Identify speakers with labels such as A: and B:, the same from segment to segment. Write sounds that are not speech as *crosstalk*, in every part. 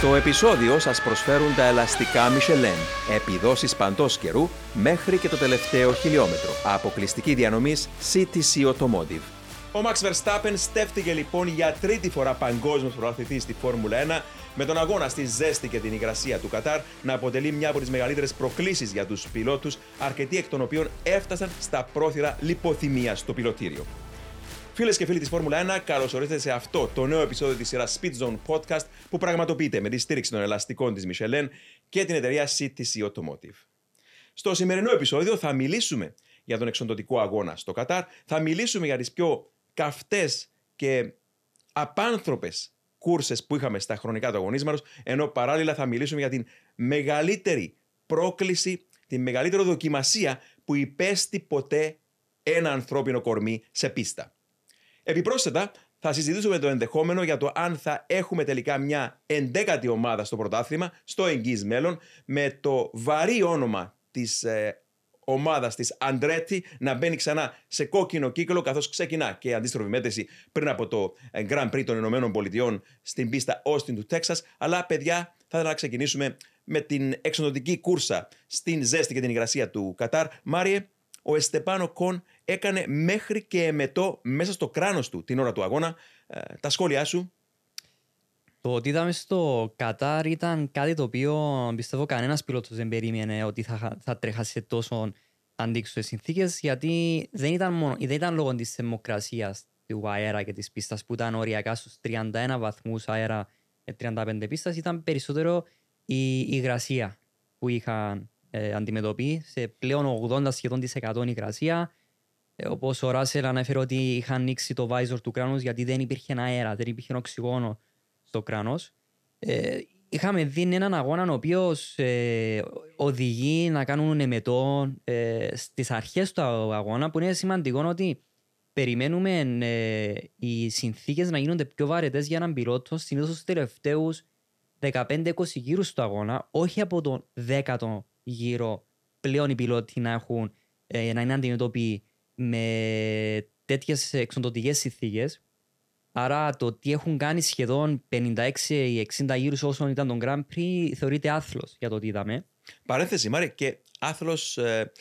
A: Στο επεισόδιο σας προσφέρουν τα ελαστικά Michelin, επιδόσεις παντός καιρού μέχρι και το τελευταίο χιλιόμετρο. Αποκλειστική διανομής CTC Automotive. Ο Max Verstappen στέφτηκε λοιπόν για τρίτη φορά παγκόσμιος πρωταθλητής στη Φόρμουλα 1 με τον αγώνα στη ζέστη και την υγρασία του Κατάρ να αποτελεί μια από τις μεγαλύτερες προκλήσεις για τους πιλότους, αρκετοί εκ των οποίων έφτασαν στα πρόθυρα λιποθυμίας στο πιλωτήριο. Φίλες και φίλοι της Φόρμουλα 1, καλώς ορίσατε σε αυτό το νέο επεισόδιο της σειράς Speed Zone Podcast που πραγματοποιείται με τη στήριξη των ελαστικών της Michelin και την εταιρεία CTC Automotive. Στο σημερινό επεισόδιο θα μιλήσουμε για τον εξοντοτικό αγώνα στο Κατάρ, θα μιλήσουμε για τις πιο καυτές και απάνθρωπες κούρσες που είχαμε στα χρονικά του αγωνίσματος, ενώ παράλληλα θα μιλήσουμε για την μεγαλύτερη πρόκληση, τη μεγαλύτερη δοκιμασία που υπέστη ποτέ ένα ανθρώπινο κορμί σε πίστα. Επιπρόσθετα, θα συζητήσουμε το ενδεχόμενο για το αν θα έχουμε τελικά μια εντέκατη ομάδα στο πρωτάθλημα στο εγγύς μέλλον με το βαρύ όνομα της ε, ομάδας της Αντρέτη να μπαίνει ξανά σε κόκκινο κύκλο καθώς ξεκινά και αντίστροφη μέτρηση πριν από το ε, Grand Prix των Ηνωμένων Πολιτειών στην πίστα Austin του Τέξας. Αλλά παιδιά, θα ήθελα να ξεκινήσουμε με την εξοδοτική κούρσα στην ζέστη και την υγρασία του Κατάρ. Μάριε, ο Εστεπάνο Κον έκανε μέχρι και εμετό μέσα στο κράνος του την ώρα του αγώνα. Ε, τα σχόλιά σου.
B: Το ότι είδαμε στο Κατάρ ήταν κάτι το οποίο πιστεύω κανένας πιλότος δεν περίμενε ότι θα, θα τρέχα σε τόσο αντίξωες συνθήκες, γιατί δεν ήταν, μόνο, δεν ήταν λόγω της θερμοκρασίας του αέρα και της πίστας που ήταν οριακά στους 31 βαθμούς αέρα και 35 πίστας, ήταν περισσότερο η υγρασία που είχαν ε, αντιμετωπίσει σε πλέον 80 σχεδόν τη 100 υγρασία. Ε, Όπως ο Ράσελ ανέφερε ότι είχαν ανοίξει το βάιζορ του κράνους γιατί δεν υπήρχε αέρα, δεν υπήρχε οξυγόνο στο κράνος. Ε, είχαμε δει έναν αγώνα ο οποίος ε, οδηγεί να κάνουν εμετό ε, στις αρχές του αγώνα, που είναι σημαντικό ότι περιμένουμε ε, οι συνθήκες να γίνονται πιο βαρετές για έναν πιλότο συνήθως στους τελευταίους 15-20 γύρους του αγώνα, όχι από τον 10ο γύρω πλέον οι πιλότοι να, έχουν, ε, να είναι αντιμετώπιοι με τέτοιες εξοντοτικές συνθήκες. Άρα το τι έχουν κάνει σχεδόν 56 ή 60 γύρους όσων ήταν τον Grand Prix θεωρείται άθλος για το τι είδαμε.
A: Παρένθεση, Μάρη, και άθλος. Ε,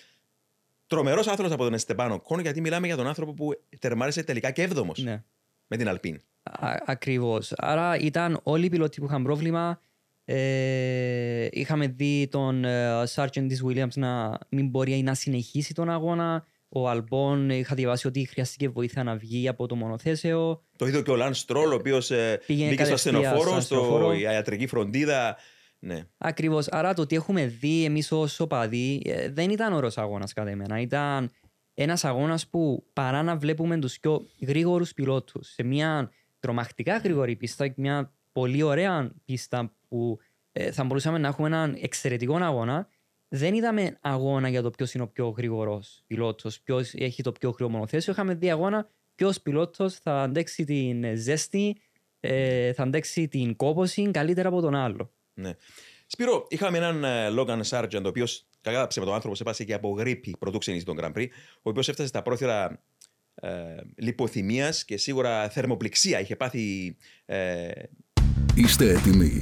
A: Τρομερός άθλος από τον Εστεπάνο Κόν, γιατί μιλάμε για τον άνθρωπο που τερμάρισε τελικά και έβδομος
B: Ναι.
A: με την Αλπίν.
B: Ακριβώς. Άρα ήταν όλοι οι πιλότοι που είχαν πρόβλημα. Ε, είχαμε δει τον ε, Sargent της Williams να μην μπορεί να συνεχίσει τον αγώνα. Ο Αλμπόν είχα διαβάσει ότι χρειάστηκε βοήθεια να βγει από το μονοθέσεο.
A: Το είδε και ο Λαν Στρόλ, ο οποίος
B: Πήγαινε
A: μπήκε στο
B: κατευθείαν
A: ασθενοφόρο,
B: στο
A: στο
B: ασθενοφόρο.
A: η ιατρική φροντίδα. Ναι.
B: Ακριβώς. Άρα το τι έχουμε δει εμείς ως οπαδοί ε, δεν ήταν όρος αγώνας κατά εμένα. Ήταν ένας αγώνας που παρά να βλέπουμε τους πιο γρήγορους πιλότους σε μια τρομακτικά γρήγορη πίστα, μια πολύ ωραία πίστα που ε, θα μπορούσαμε να έχουμε έναν εξαιρετικό αγώνα. Δεν είδαμε αγώνα για το ποιος είναι ο πιο γρήγορο πιλότος, ποιος έχει το πιο γρήγορο μονοθέσιο. Είχαμε δει αγώνα ποιος πιλότος θα αντέξει την ζέστη, ε, θα αντέξει την κόποση καλύτερα από τον άλλο.
A: ναι. Σπύρο, είχαμε έναν ε, Logan Sargent, ο οποίος κακά τα τον άνθρωπο έπασε και από γρήπη πρωτού ξενήσει τον Grand Prix, ο οποίος έφτασε στα πρόθυρα ε, λιποθυμίας και σίγουρα θερμοπληξία. Είχε πάθει ε,
C: Είστε έτοιμοι.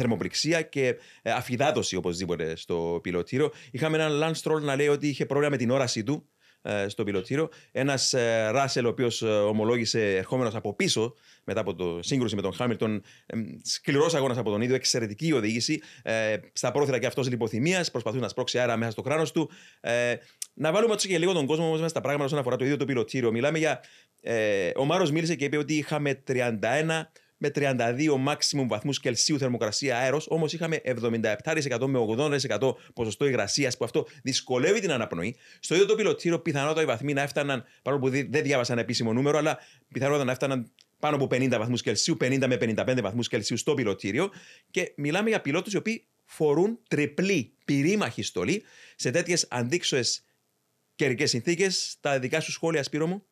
A: Θερμοπληξία και ε, αφιδάτωση οπωσδήποτε στο πιλωτήριο. Είχαμε έναν Lance Stroll να λέει ότι είχε πρόβλημα με την όρασή του ε, στο πιλωτήριο. Ένας Ράσελ, ο οποίος ομολόγησε ερχόμενος από πίσω μετά από το σύγκρουση με τον Χάμιλτον. Σκληρός αγώνας από τον ίδιο, εξαιρετική οδήγηση. Ε, στα πρόθυρα και αυτός λιποθυμίας. Προσπαθούσε να σπρώξει αέρα μέσα στο κράνος του. Ε, να βάλουμε έτσι και λίγο τον κόσμο μέσα στα πράγματα όσον αφορά το ίδιο το πιλωτήριο. Μιλάμε για. Ε, ο Μάρος μίλησε και είπε ότι είχαμε 31 με 32 maximum βαθμούς Κελσίου θερμοκρασία αέρος, όμως είχαμε 77% με 80% ποσοστό υγρασίας, που αυτό δυσκολεύει την αναπνοή. Στο ίδιο το πιλωτήριο, πιθανότατα οι βαθμοί να έφταναν, παρόλο που δεν διάβασα ένα επίσημο νούμερο, αλλά πιθανότατα να έφταναν πάνω από 50 βαθμούς Κελσίου, 50 με 55 βαθμούς Κελσίου στο πιλωτήριο. Και μιλάμε για πιλότους οι οποίοι φορούν τριπλή πυρήμαχη στολή σε τέτοιες αντίξωε καιρικές συνθήκες. Τα δικά σου σχόλια, Σπύρο μου;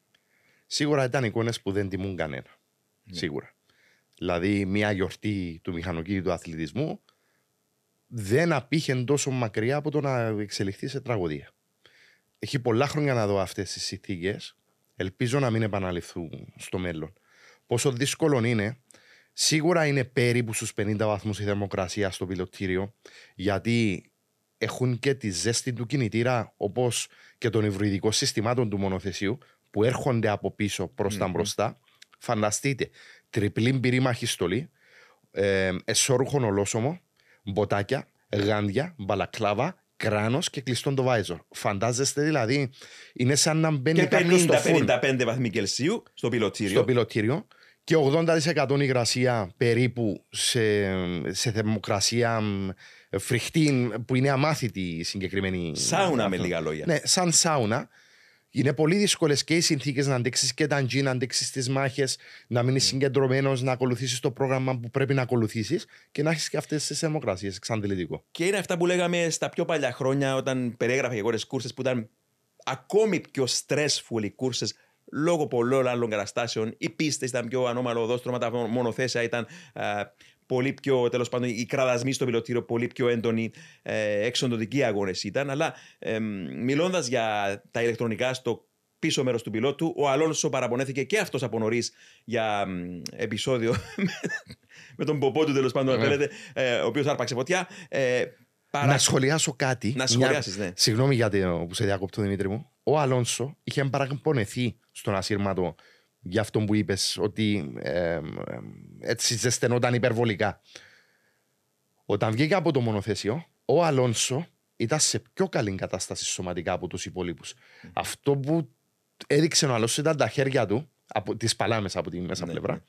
D: Σίγουρα ήταν εικόνες που δεν τιμούν κανένα. Σίγουρα. Δηλαδή, μια γιορτή του μηχανοκίνητου αθλητισμού δεν απήχε τόσο μακριά από το να εξελιχθεί σε τραγωδία. Έχει πολλά χρόνια να δω αυτές τις συνθήκες. Ελπίζω να μην επαναληφθούν στο μέλλον. Πόσο δύσκολο είναι, σίγουρα είναι περίπου στους 50 βαθμούς η θερμοκρασία στο πιλωτήριο, γιατί έχουν και τη ζέστη του κινητήρα, όπως και των υβριδικών συστημάτων του μονοθεσίου, που έρχονται από πίσω προς τα μπροστά. Φανταστείτε, τριπλή πυρήμαχη στολή, ε, εσώρουχον ολόσωμο, μποτάκια, γάντια, μπαλακλάβα, κράνος και κλειστόν το βάιζορ. Φαντάζεστε δηλαδή, είναι σαν να μπαίνει κάποιος στο φούρνο.
A: 50-55 βαθμοί Κελσίου στο πιλωτήριο.
D: Στο πιλωτήριο και 80% υγρασία περίπου σε, σε θερμοκρασία φρικτή που είναι αμάθητη η συγκεκριμένη.
A: Σάουνα με λίγα λόγια.
D: Ναι, σαν σάουνα. Είναι πολύ δύσκολες και οι συνθήκες να αντέξεις και τα τζι, να αντέξεις τις μάχες, να μείνεις συγκεντρωμένος, να ακολουθήσεις το πρόγραμμα που πρέπει να ακολουθήσεις και να έχεις και αυτές τις θερμοκρασίες. Εξαντλητικό.
A: Και είναι αυτά που λέγαμε στα πιο παλιά χρόνια, όταν περιέγραφα εγώ τις κούρσε που ήταν ακόμη πιο stressful οι κούρσε λόγω πολλών άλλων καταστάσεων. Οι πίστες ήταν πιο ανώμαλο οδόστρωμα, τα μονοθέσια ήταν πολύ πιο, τέλος πάντων, οι κραδασμοί στο πιλωτήριο πολύ πιο έντονοι, ε, εξοντοτικοί αγώνες ήταν. Αλλά ε, μιλώντας για τα ηλεκτρονικά στο πίσω μέρος του πιλότου, ο Αλόνσο παραπονέθηκε και αυτός από νωρίς για επεισόδιο *laughs* με τον ποπό του τέλος πάντων, ναι. ε, ο οποίος άρπαξε φωτιά. Ε,
D: παρά... Να σχολιάσω κάτι.
A: Να σχολιάσεις, ναι.
D: Συγγνώμη για το που σε διακόπτω, Δημήτρη μου. Ο Αλόνσο είχε παραπονεθεί στον ασύρματο για αυτό που είπες, ότι ε, έτσι ζεσθενόταν υπερβολικά. Όταν βγήκε από το μονοθέσιο, ο Αλόνσο ήταν σε πιο καλή κατάσταση σωματικά από τους υπόλοιπους. Αυτό που έδειξε ο Αλόνσο ήταν τα χέρια του, από τις παλάμες από τη μέσα ναι, πλευρά. Ναι.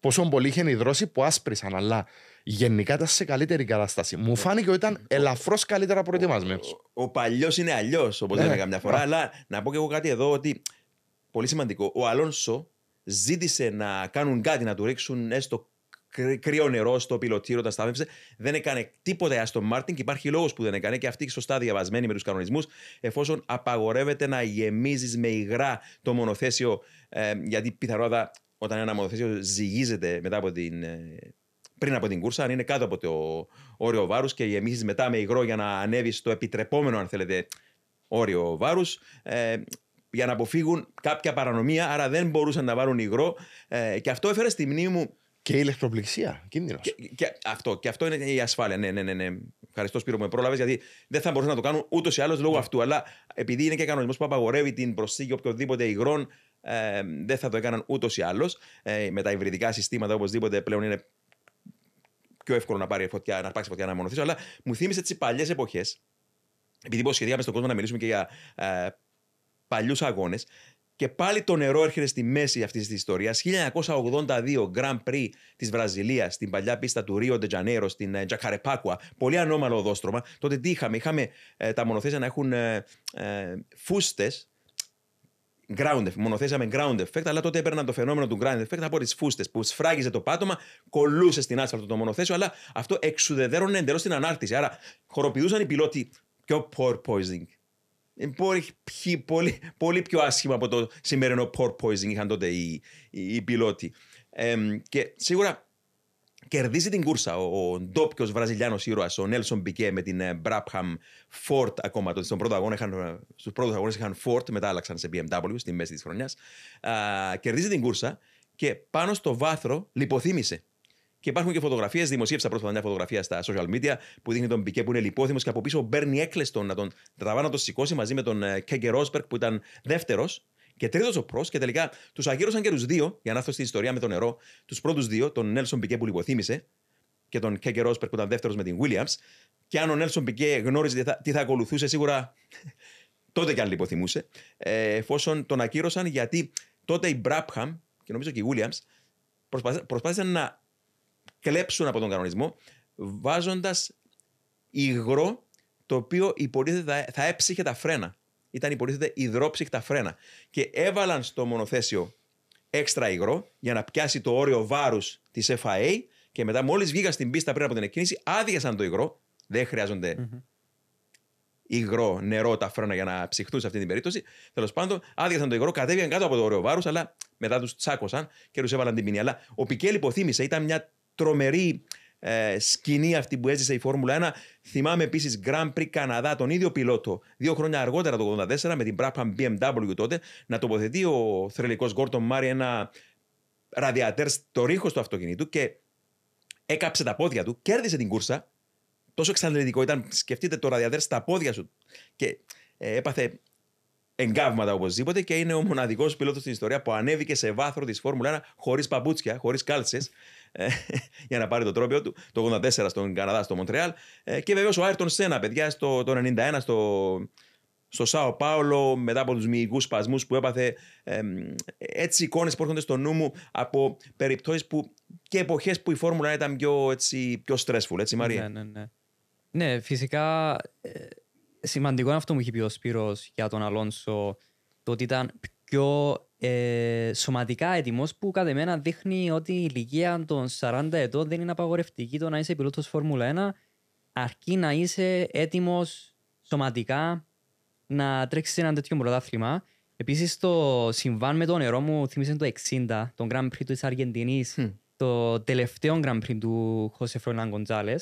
D: Πόσο πολύ είχε υδρώσει που άσπρισαν, αλλά γενικά ήταν σε καλύτερη κατάσταση. Μου φάνηκε ότι ήταν ελαφρώς καλύτερα προετοιμασμένος.
A: Ο, ο παλιός είναι αλλιώς, όπω ναι, έλεγα μια φορά. Αλλά να πω και εγώ κάτι εδώ ότι πολύ σημαντικό. Ο Αλόνσο ζήτησε να κάνουν κάτι, να του ρίξουν έστω κρύο νερό στο πιλωτήριο όταν στάθμευσε. Δεν έκανε τίποτα στον Μάρτιν και υπάρχει λόγος που δεν έκανε και αυτή σωστά διαβασμένη με τους κανονισμούς, εφόσον απαγορεύεται να γεμίζεις με υγρά το μονοθέσιο, ε, γιατί πιθανότατα όταν ένα μονοθέσιο ζυγίζεται μετά από την, ε, πριν από την κούρσα, αν είναι κάτω από το όριο βάρους και γεμίζεις μετά με υγρό για να ανέβεις στο επιτρεπόμενο, αν θέλετε, όριο βάρους. Ε, για να αποφύγουν κάποια παρανομία, άρα δεν μπορούσαν να βάλουν υγρό. Ε, και αυτό έφερε στη μνήμη μου.
D: Και η ηλεκτροπληξία, κίνδυνος.
A: Και, και, αυτό, και αυτό είναι η ασφάλεια. Ναι, ναι, ναι. ναι. Ευχαριστώ, Σπύρο, που με πρόλαβες, γιατί δεν θα μπορούσαν να το κάνουν ούτως ή άλλως λόγω ναι. αυτού. Αλλά επειδή είναι και κανονισμός που απαγορεύει την προσθήκη οποιοδήποτε υγρών, ε, δεν θα το έκαναν ούτως ή άλλως. Ε, με τα υβριδικά συστήματα, οπωσδήποτε πλέον είναι πιο εύκολο να πάρει φωτιά, να αρπάξει φωτιά να μονοθήσει. Αλλά μου θύμισε τις παλιές εποχές. Επειδή υποσχεδίαμε στον κόσμο να μιλήσουμε και για ε, παλιούς αγώνες. Και πάλι το νερό έρχεται στη μέση αυτής της ιστορίας. 1982 Grand Prix της Βραζιλίας, στην παλιά πίστα του Ρίο Ντετζανέρο, στην Τζακαρεπάκουα. Πολύ ανώμαλο οδόστρωμα. Τότε τι είχαμε, είχαμε ε, τα μονοθέσια να έχουν ε, ε, φούστες. Ground effect, μονοθέσια με ground effect, αλλά τότε έπαιρναν το φαινόμενο του ground effect από τις φούστες που σφράγιζε το πάτωμα, κολούσε στην άσφαλτο το μονοθέσιο, αλλά αυτό εξουδεδέρωνε εντελώς την ανάρτηση. Άρα χοροπηδούσαν οι πιλότοι πιο poor poisoning Πολύ, πολύ, πολύ πιο άσχημα από το σημερινό port poisoning είχαν τότε οι, οι, οι πιλότοι. Ε, και σίγουρα κερδίζει την κούρσα ο, ο ντόπιο Βραζιλιάνος ήρωας, ο Νέλσον Μπικέ με την Μπράπχαμ Ford ακόμα. Τότε στον πρώτο αγώνα είχαν, στους πρώτους αγώνες είχαν Ford, μετά άλλαξαν σε BMW στη μέση της χρονιάς. κερδίζει την κούρσα και πάνω στο βάθρο λιποθύμησε και υπάρχουν και φωτογραφίες, δημοσίευσα πρόσφατα μια φωτογραφία στα social media που δείχνει τον Πικέ που είναι λιπόθυμος και από πίσω μπέρνει έκλειστον να τον τραβά να τον σηκώσει μαζί με τον Κέγκε Ρόσπερκ που ήταν δεύτερος και τρίτος ο Προς. Και τελικά τους αγύρωσαν και τους δύο, για να έρθω στην ιστορία με το νερό, τους πρώτους δύο, τον Νέλσον Πικέ που λιποθύμησε και τον Κέγκε Ρόσπερκ που ήταν δεύτερος με την Williams. Και αν ο Νέλσον Πικέ γνώριζε τι θα, τι θα ακολουθούσε, σίγουρα *laughs* τότε και αν λιποθυμούσε, ε, εφόσον τον ακύρωσαν γιατί τότε η Μπράπχαμ και νομίζω και η Williams προσπάθησαν να κλέψουν από τον κανονισμό βάζοντας υγρό το οποίο υποτίθεται θα έψυχε τα φρένα. Ήταν υποτίθεται υδρόψυχτα φρένα. Και έβαλαν στο μονοθέσιο έξτρα υγρό για να πιάσει το όριο βάρους της FIA και μετά, μόλις βγήκα στην πίστα πριν από την εκκίνηση, άδειασαν το υγρό Δεν χρειάζονται υγρό, νερό τα φρένα για να ψυχτούν σε αυτή την περίπτωση. Τέλος πάντων, άδειασαν το υγρό, κατέβηκαν κάτω από το ωραίο βάρο, αλλά μετά τους τσάκωσαν και τους έβαλαν την ποινή. Αλλά ο Πικέλ υποθύμησε, ήταν μια τρομερή ε, σκηνή αυτή που έζησε η Φόρμουλα 1. Θυμάμαι επίσης Grand Prix Καναδά, τον ίδιο πιλότο, δύο χρόνια αργότερα το 1984, με την Brabham BMW τότε, να τοποθετεί ο θρελικό Γκόρτον Μάρι ένα ραδιατέρ στο ρίχο του αυτοκινήτου και έκαψε τα πόδια του, κέρδισε την κούρσα. Τόσο εξαντλητικό ήταν, σκεφτείτε το ραδιατέρ στα πόδια σου. Και ε, έπαθε εγκάβματα οπωσδήποτε και είναι ο μοναδικός πιλότος στην ιστορία που ανέβηκε σε βάθρο της Φόρμουλα 1 χωρίς παπούτσια, χωρίς κάλτσες, ε, για να πάρει το τρόπιο του το 84 στον Καναδά, στο Μοντρεάλ. Ε, και βεβαίως ο Άιρτον Σένα, παιδιά, στο, το 91 στο, στο Σάο Πάολο μετά από τους μυϊκούς σπασμούς που έπαθε. Ε, έτσι εικόνες που έρχονται στο νου μου από περιπτώσεις που και εποχές που η Φόρμουλα ήταν πιο, έτσι, πιο stressful, έτσι Μαρία.
B: Ναι, ναι, ναι. Ναι, φυσικά ε, σημαντικό είναι αυτό που είχε πει ο Σπύρος για τον Αλόνσο το ότι ήταν πιο ε, σωματικά έτοιμος που κατά μένα δείχνει ότι η ηλικία των 40 ετών δεν είναι απαγορευτική το να είσαι πιλότος Φόρμουλα 1 αρκεί να είσαι έτοιμος σωματικά να τρέξεις σε ένα τέτοιο πρωτάθλημα. Επίσης, το συμβάν με το νερό μου θύμισε το 60, τον Grand Prix της Αργεντινής, το τελευταίο Grand Prix του Χωσέ Φρονάν Γκοντζάλε.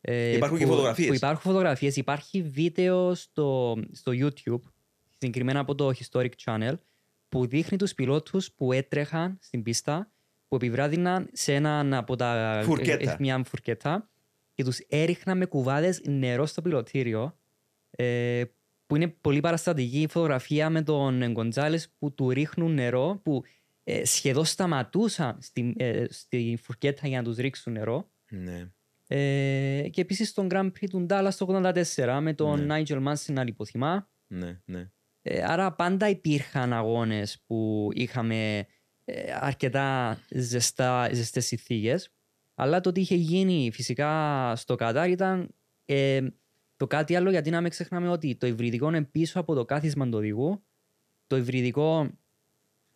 A: Ε, υπάρχουν που, και φωτογραφίε.
B: Υπάρχουν φωτογραφίες. Υπάρχει βίντεο στο, στο YouTube, συγκεκριμένα από το Historic Channel, που δείχνει τους πιλότους που έτρεχαν στην πίστα, που επιβράδυναν σε έναν από τα.
A: Φουρκέτα.
B: μια φουρκέτα και τους έριχναν με κουβάδες νερό στο πιλωτήριο. Ε, που είναι πολύ παραστατική φωτογραφία με τον Γκοντζάλε που του ρίχνουν νερό, που ε, σχεδόν σταματούσαν στη, ε, στη φουρκέτα για να τους ρίξουν νερό.
A: Ναι.
B: Ε, και επίσης στον Grand Prix του Ντάλλας το 1984 με τον Νάιτζελ Μάνσιν να λιποθυμά.
A: Ναι, ναι.
B: Ε, άρα πάντα υπήρχαν αγώνες που είχαμε ε, αρκετά ζεστά, ζεστές συνθήκες. Αλλά το ότι είχε γίνει φυσικά στο Κατάρ ήταν ε, το κάτι άλλο γιατί να μην ξεχνάμε ότι το υβριδικό είναι πίσω από το κάθισμα του οδηγού. Το υβριδικό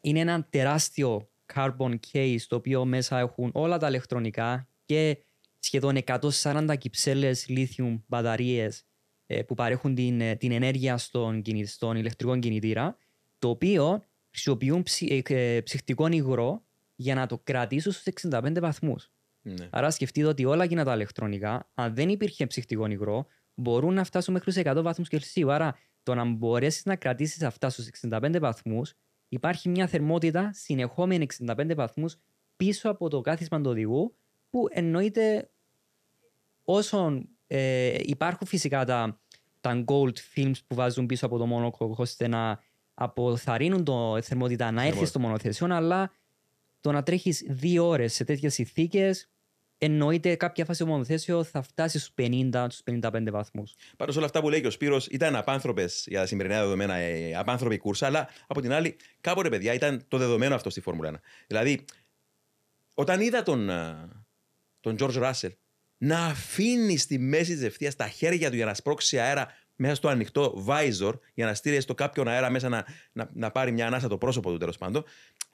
B: είναι ένα τεράστιο carbon case το οποίο μέσα έχουν όλα τα ηλεκτρονικά και σχεδόν 140 κυψέλες lithium μπαταρίες ε, που παρέχουν την, ε, την ενέργεια στον, στον ηλεκτρικό κινητήρα το οποίο χρησιμοποιούν ψυ, ε, ψυχτικό υγρό για να το κρατήσουν στους 65 βαθμούς.
A: ναι.
B: Άρα σκεφτείτε ότι όλα εκείνα τα ηλεκτρονικά, αν δεν υπήρχε ψυχτικό υγρό, μπορούν να φτάσουν μέχρι τους 100 βαθμούς Κελσίου. Άρα, το να μπορέσεις να κρατήσεις αυτά στους 65 βαθμούς, υπάρχει μια θερμότητα συνεχόμενη 65 βαθμούς πίσω από το κάθισμα του οδηγού, που εννοείται όσον ε, υπάρχουν φυσικά τα, τα gold films που βάζουν πίσω από το μονόκοκο ώστε να αποθαρρύνουν το θερμότητα να έρθει στο μονοθέσιο, αλλά το να τρέχεις δύο ώρες σε τέτοιες συνθήκες εννοείται κάποια φάση του μονοθέσιο θα φτάσει στους 50, στους 55 βαθμούς.
A: Πάντω όλα αυτά που λέει και ο Σπύρος ήταν απάνθρωπες για τα σημερινά δεδομένα, ε, απάνθρωπη κούρσα, αλλά από την άλλη, κάποτε παιδιά ήταν το δεδομένο αυτό στη Φόρμουλα 1. Δηλαδή, όταν είδα τον, ε, τον George Russell να αφήνεις στη μέση τη ευθεία τα χέρια του για να σπρώξει αέρα μέσα στο ανοιχτό visor για να στείλει στο κάποιον αέρα μέσα να, να, να πάρει μια ανάσα το πρόσωπο του τέλος πάντων.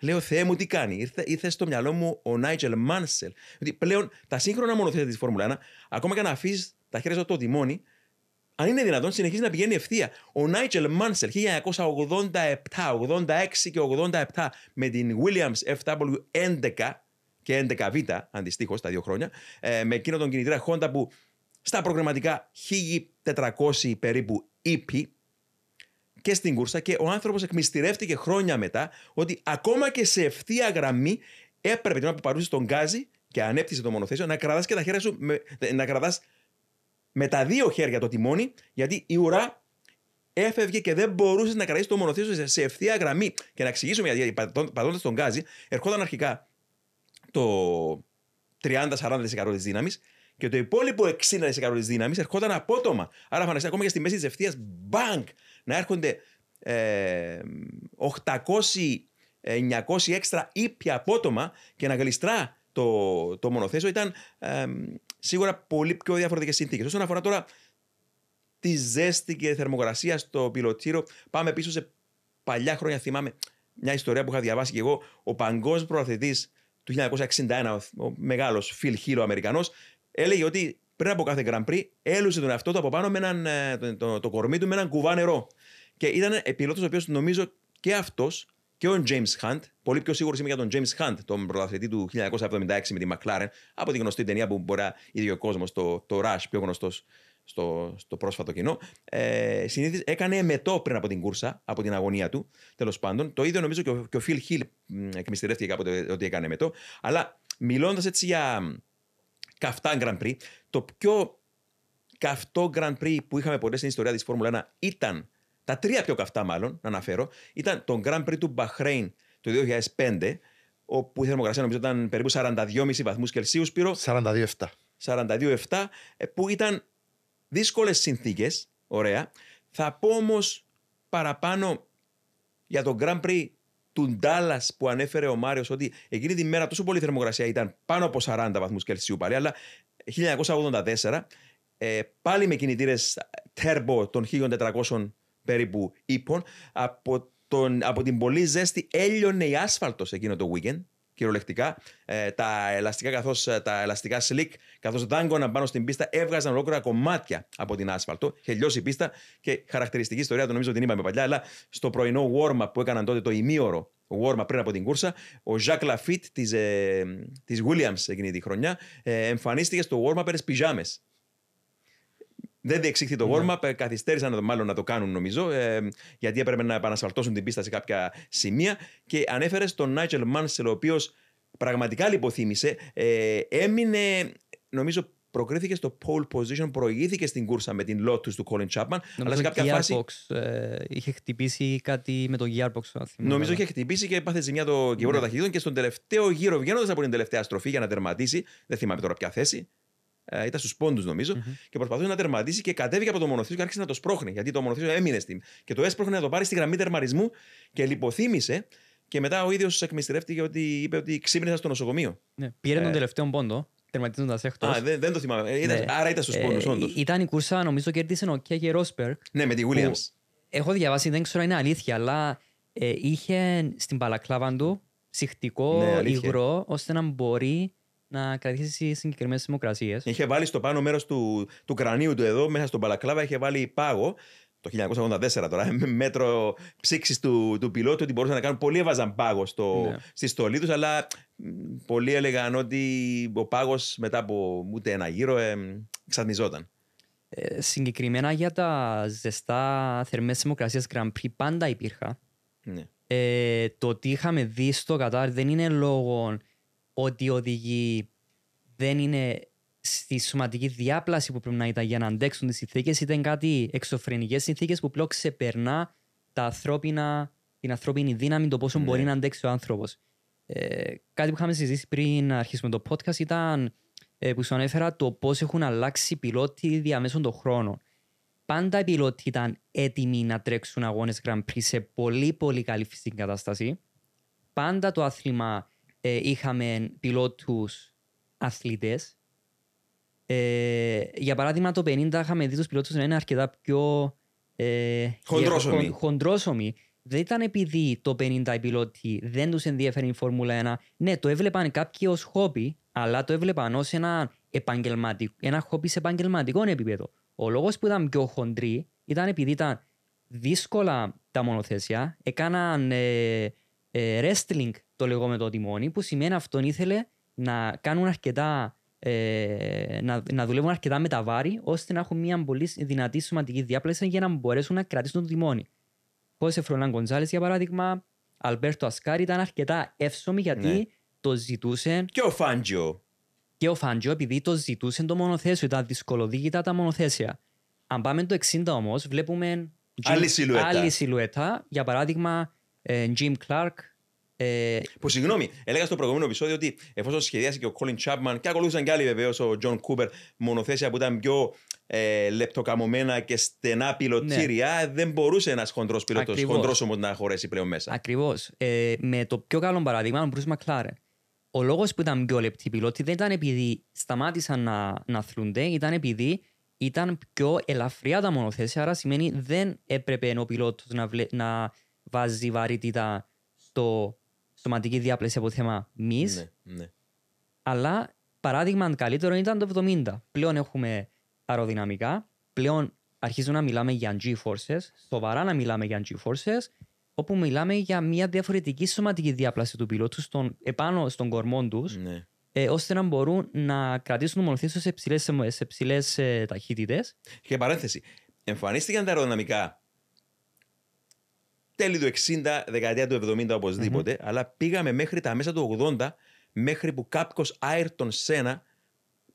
A: Λέω, Θεέ μου, τι κάνει; Ήρθε, ήρθε στο μυαλό μου ο Νάιτζελ Μάνσελ. Γιατί πλέον τα σύγχρονα μονοθέτη της Φόρμουλα 1, ακόμα και να αφήσεις τα χέρια στο τιμόνι, αν είναι δυνατόν, συνεχίζει να πηγαίνει ευθεία. Ο Νάιτζελ Μάνσελ 1987, 86 και 87 με την Williams FW11 και 11Β αντιστοίχως τα δύο χρόνια, ε, με εκείνο τον κινητήρα Honda που στα προγραμματικά 1400 περίπου EP και στην κούρσα και ο άνθρωπος εκμυστηρεύτηκε χρόνια μετά ότι ακόμα και σε ευθεία γραμμή έπρεπε την ώρα που παρούσε τον γκάζι και ανέπτυσε το μονοθέσιο να κρατάς και τα χέρια σου, με, να κρατάς με τα δύο χέρια το τιμόνι, γιατί η ουρά έφευγε και δεν μπορούσες να κρατήσεις το μονοθέσιο σε ευθεία γραμμή. Και να εξηγήσουμε γιατί πατώντας τον γκάζι, ερχόταν αρχικά το 30-40% της δύναμης και το υπόλοιπο 60% της δύναμης ερχόταν απότομα. Άρα φανταστείτε ακόμα και στη μέση της ευθείας, μπανκ, να έρχονται ε, 800-900 έξτρα ήπια απότομα και να γλιστρά το, το μονοθέσιο ήταν ε, σίγουρα πολύ πιο διαφορετικές συνθήκες. Όσον αφορά τώρα τη ζέστη και θερμοκρασία στο πιλωτήριο, πάμε πίσω σε παλιά χρόνια. Θυμάμαι μια ιστορία που είχα διαβάσει και εγώ. Ο παγκόσμιος προαθλητής του 1961, ο μεγάλος Φιλ Χίλο Αμερικανός, έλεγε ότι πριν από κάθε Grand Prix, έλουσε τον εαυτό του από πάνω με έναν, ε, το, το, το κορμί του με έναν κουβά νερό. Και ήταν πιλότο ο οποίος νομίζω και αυτός και ο James Hunt, πολύ πιο σίγουρος είμαι για τον James Hunt, τον πρωταθλητή του 1976 με τη McLaren, από τη γνωστή ταινία που μπορεί να είδε ο κόσμος, το, το Rush, πιο γνωστός στο, στο πρόσφατο κοινό. Ε, συνήθως έκανε εμετό πριν από την κούρσα, από την αγωνία του, τέλος πάντων. Το ίδιο νομίζω και ο, και ο Phil Hill εκμυστηρεύτηκε κάποτε ότι έκανε εμετό. Αλλά μιλώντας έτσι για καυτά Grand Prix, το πιο καυτό Grand Prix που είχαμε ποτέ στην ιστορία της Φόρμουλα 1 ήταν τα τρία πιο καυτά, μάλλον, να αναφέρω, ήταν το Grand Prix του Μπαχρέιν το 2005, όπου η θερμοκρασία νομίζω ήταν περίπου 42,5 βαθμούς Κελσίου, Σπύρο.
D: 42,7.
A: 42,7, ε, που ήταν δύσκολες συνθήκες. Ωραία. Θα πω όμως παραπάνω για το Grand Prix του Ντάλλας που ανέφερε ο Μάριος ότι εκείνη τη μέρα τόσο πολύ θερμοκρασία ήταν πάνω από 40 βαθμούς Κελσίου πάλι, αλλά 1984 ε, πάλι με κινητήρες turbo των 1400 περίπου ύπων, από, τον, από την πολύ ζέστη έλειωνε η άσφαλτος εκείνο το weekend κυριολεκτικά. Ε, τα ελαστικά καθώς, ε, τα ελαστικά slick, καθώς δάγκωναν πάνω στην πίστα, έβγαζαν ολόκληρα κομμάτια από την άσφαλτο. Είχε λιώσει η πίστα και χαρακτηριστική ιστορία, το νομίζω την είπαμε παλιά, αλλά στο πρωινό warm-up που έκαναν τότε το ημίωρο warm-up πριν από την κούρσα, ο Jacques Lafitte της ε, της Williams εκείνη τη χρονιά ε, εμφανίστηκε στο warm-up με πιζάμες. Δεν διεξήχθη το warm-up, ναι. καθυστέρησαν μάλλον να το κάνουν νομίζω, ε, γιατί έπρεπε να επανασφαλτώσουν την πίστα σε κάποια σημεία. Και ανέφερε στον Νάιτζελ Μάνσελ, ο οποίος πραγματικά λιποθύμησε, ε, έμεινε, νομίζω, προκρίθηκε στο pole position, προηγήθηκε στην κούρσα με την Lotus του Colin Chapman.
B: Νομίζω αλλά σε κάποια φάση. Ε, είχε χτυπήσει κάτι με το gearbox.
A: Νομίζω είχε χτυπήσει και έπαθε ζημιά το κυβόρο ναι. ταχυτήτων και στον τελευταίο γύρο, βγαίνοντας από την τελευταία στροφή για να τερματίσει, δεν θυμάμαι τώρα ποια θέση, ε, ήταν στους πόντους νομίζω, mm-hmm. και προσπαθούσε να τερματίσει και κατέβηκε από το μονοθήσιο και άρχισε να το σπρώχνει. Γιατί το μονοθήσιο έμεινε στην. Και το έσπροχνε να το πάρει στη γραμμή τερματισμού και λιποθύμησε. Και μετά ο ίδιος εκμυστηρεύτηκε ότι είπε ότι ξύπνησε στο νοσοκομείο.
B: Ναι, πήρε ε, τον τελευταίο πόντο, τερματίζοντας έκτος.
A: Α, δεν, δεν το θυμάμαι. Ε, ναι. Άρα ήταν στους ε, πόντους, όντως.
B: Ήταν η κούρσα, νομίζω, κέρδισε ο Κέγε Ρόσπερ.
A: Ναι, με τη Williams.
B: Έχω διαβάσει, δεν ξέρω αν είναι αλήθεια, αλλά ε, είχε στην παλακλάβα του ψυχτικό ναι, υγρό ώστε να μπορεί να κρατήσεις συγκεκριμένες δημοκρασίε.
A: Είχε βάλει στο πάνω μέρος του, του κρανίου του εδώ, μέσα στον Παλακλάβα, είχε βάλει πάγο. Το 1984 τώρα, *laughs* με μέτρο ψήξης του, του πιλότου, ότι μπορούσαν να κάνουν. Πολλοί έβαζαν πάγο στο, ναι. στη στολή τους, αλλά πολλοί έλεγαν ότι ο πάγος μετά από ούτε ένα γύρο ε, εξατμιζόταν.
B: Ε, συγκεκριμένα για τα ζεστά θερμές δημοκρασίε Grand Prix πάντα υπήρχα. Ναι. Ε, το ότι είχαμε δει στο Κατάρ δεν είναι λόγω ότι οι οδηγοί δεν είναι στη σωματική διάπλαση που πρέπει να ήταν για να αντέξουν τις συνθήκες, ήταν κάτι εξωφρενικές συνθήκες που πλέον ξεπερνά τα ανθρώπινα, την ανθρώπινη δύναμη, το πόσο ναι. μπορεί να αντέξει ο άνθρωπος. Ε, κάτι που είχαμε συζητήσει πριν αρχίσουμε το podcast ήταν ε, που σου ανέφερα το πώς έχουν αλλάξει οι πιλότοι διαμέσων των χρόνων. Πάντα οι πιλότοι ήταν έτοιμοι να τρέξουν αγώνες Grand Prix σε πολύ πολύ καλή φυσική κατάσταση. Πάντα το άθλημα ε, είχαμε πιλότους αθλητές. Ε, για παράδειγμα το 50 είχαμε δει τους πιλότους να είναι αρκετά πιο
A: ε, χοντρόσωμοι.
B: χοντρόσωμοι. Δεν ήταν επειδή το 50 οι πιλότοι δεν τους ενδιαφέρει η Φόρμουλα 1. Ναι, το έβλεπαν κάποιοι ως χόμπι, αλλά το έβλεπαν ως ένα, επαγγελματικό, ένα χόμπι σε επαγγελματικό επίπεδο. Ο λόγος που ήταν πιο χοντροί ήταν επειδή ήταν δύσκολα τα μονοθέσια, έκαναν ε, ε, wrestling το λεγόμενο το τιμόνι, που σημαίνει αυτόν ήθελε να κάνουν αρκετά, ε, να, να δουλεύουν αρκετά με τα βάρη, ώστε να έχουν μια πολύ δυνατή σωματική διάπλαση για να μπορέσουν να κρατήσουν το τιμόνι. Πώ σε Φρονάν Γκοντζάλε, για παράδειγμα, Αλμπέρτο Ασκάρη ήταν αρκετά εύσωμοι γιατί ναι. το ζητούσε.
A: Και ο Φάντζο.
B: Και ο Φάντζο, επειδή το ζητούσε το μονοθέσιο, ήταν δυσκολοδίκητα τα μονοθέσια. Αν πάμε το 60 όμως, βλέπουμε.
A: Άλλη σιλουέτα.
B: Άλλη σιλουέτα. Για παράδειγμα, ε, Jim Clark,
A: ε, που συγγνώμη, έλεγα στο προηγούμενο επεισόδιο ότι εφόσον σχεδιάσει και ο Colin Chapman και ακολούθησαν και άλλοι βεβαίως, ο John Cooper, μονοθέσια που ήταν πιο ε, λεπτοκαμωμένα και στενά πιλωτήρια, ναι. δεν μπορούσε ένας χοντρός πιλότο, χοντρός όμως να χωρέσει πλέον μέσα.
B: Ακριβώς. Ε, με το πιο καλό παράδειγμα, ο Bruce McLaren. Ο λόγος που ήταν πιο λεπτοί πιλότοι δεν ήταν επειδή σταμάτησαν να, να θλούνται, ήταν επειδή ήταν πιο ελαφριά τα μονοθέσια. Άρα σημαίνει δεν έπρεπε ο πιλότος να, να βάζει βαρύτητα στο σωματική διάπλαση από θέμα μης. Ναι, ναι. Αλλά παράδειγμα καλύτερο ήταν το 70. Πλέον έχουμε αεροδυναμικά, πλέον αρχίζουμε να μιλάμε για G-forces, σοβαρά να μιλάμε για G-forces, όπου μιλάμε για μια διαφορετική σωματική διάπλαση του πιλότου στον, επάνω στον κορμό τους,
A: Ναι.
B: ε, ώστε να μπορούν να κρατήσουν μονοθήσιο σε ψηλές σε ψηλές, ε, ταχύτητες.
A: Και παρένθεση. Εμφανίστηκαν τα αεροδυναμικά τέλη του 60, δεκαετία του 70 οπωσδήποτε, αλλά πήγαμε μέχρι τα μέσα του 80, μέχρι που κάποιο Άιρτον Σένα,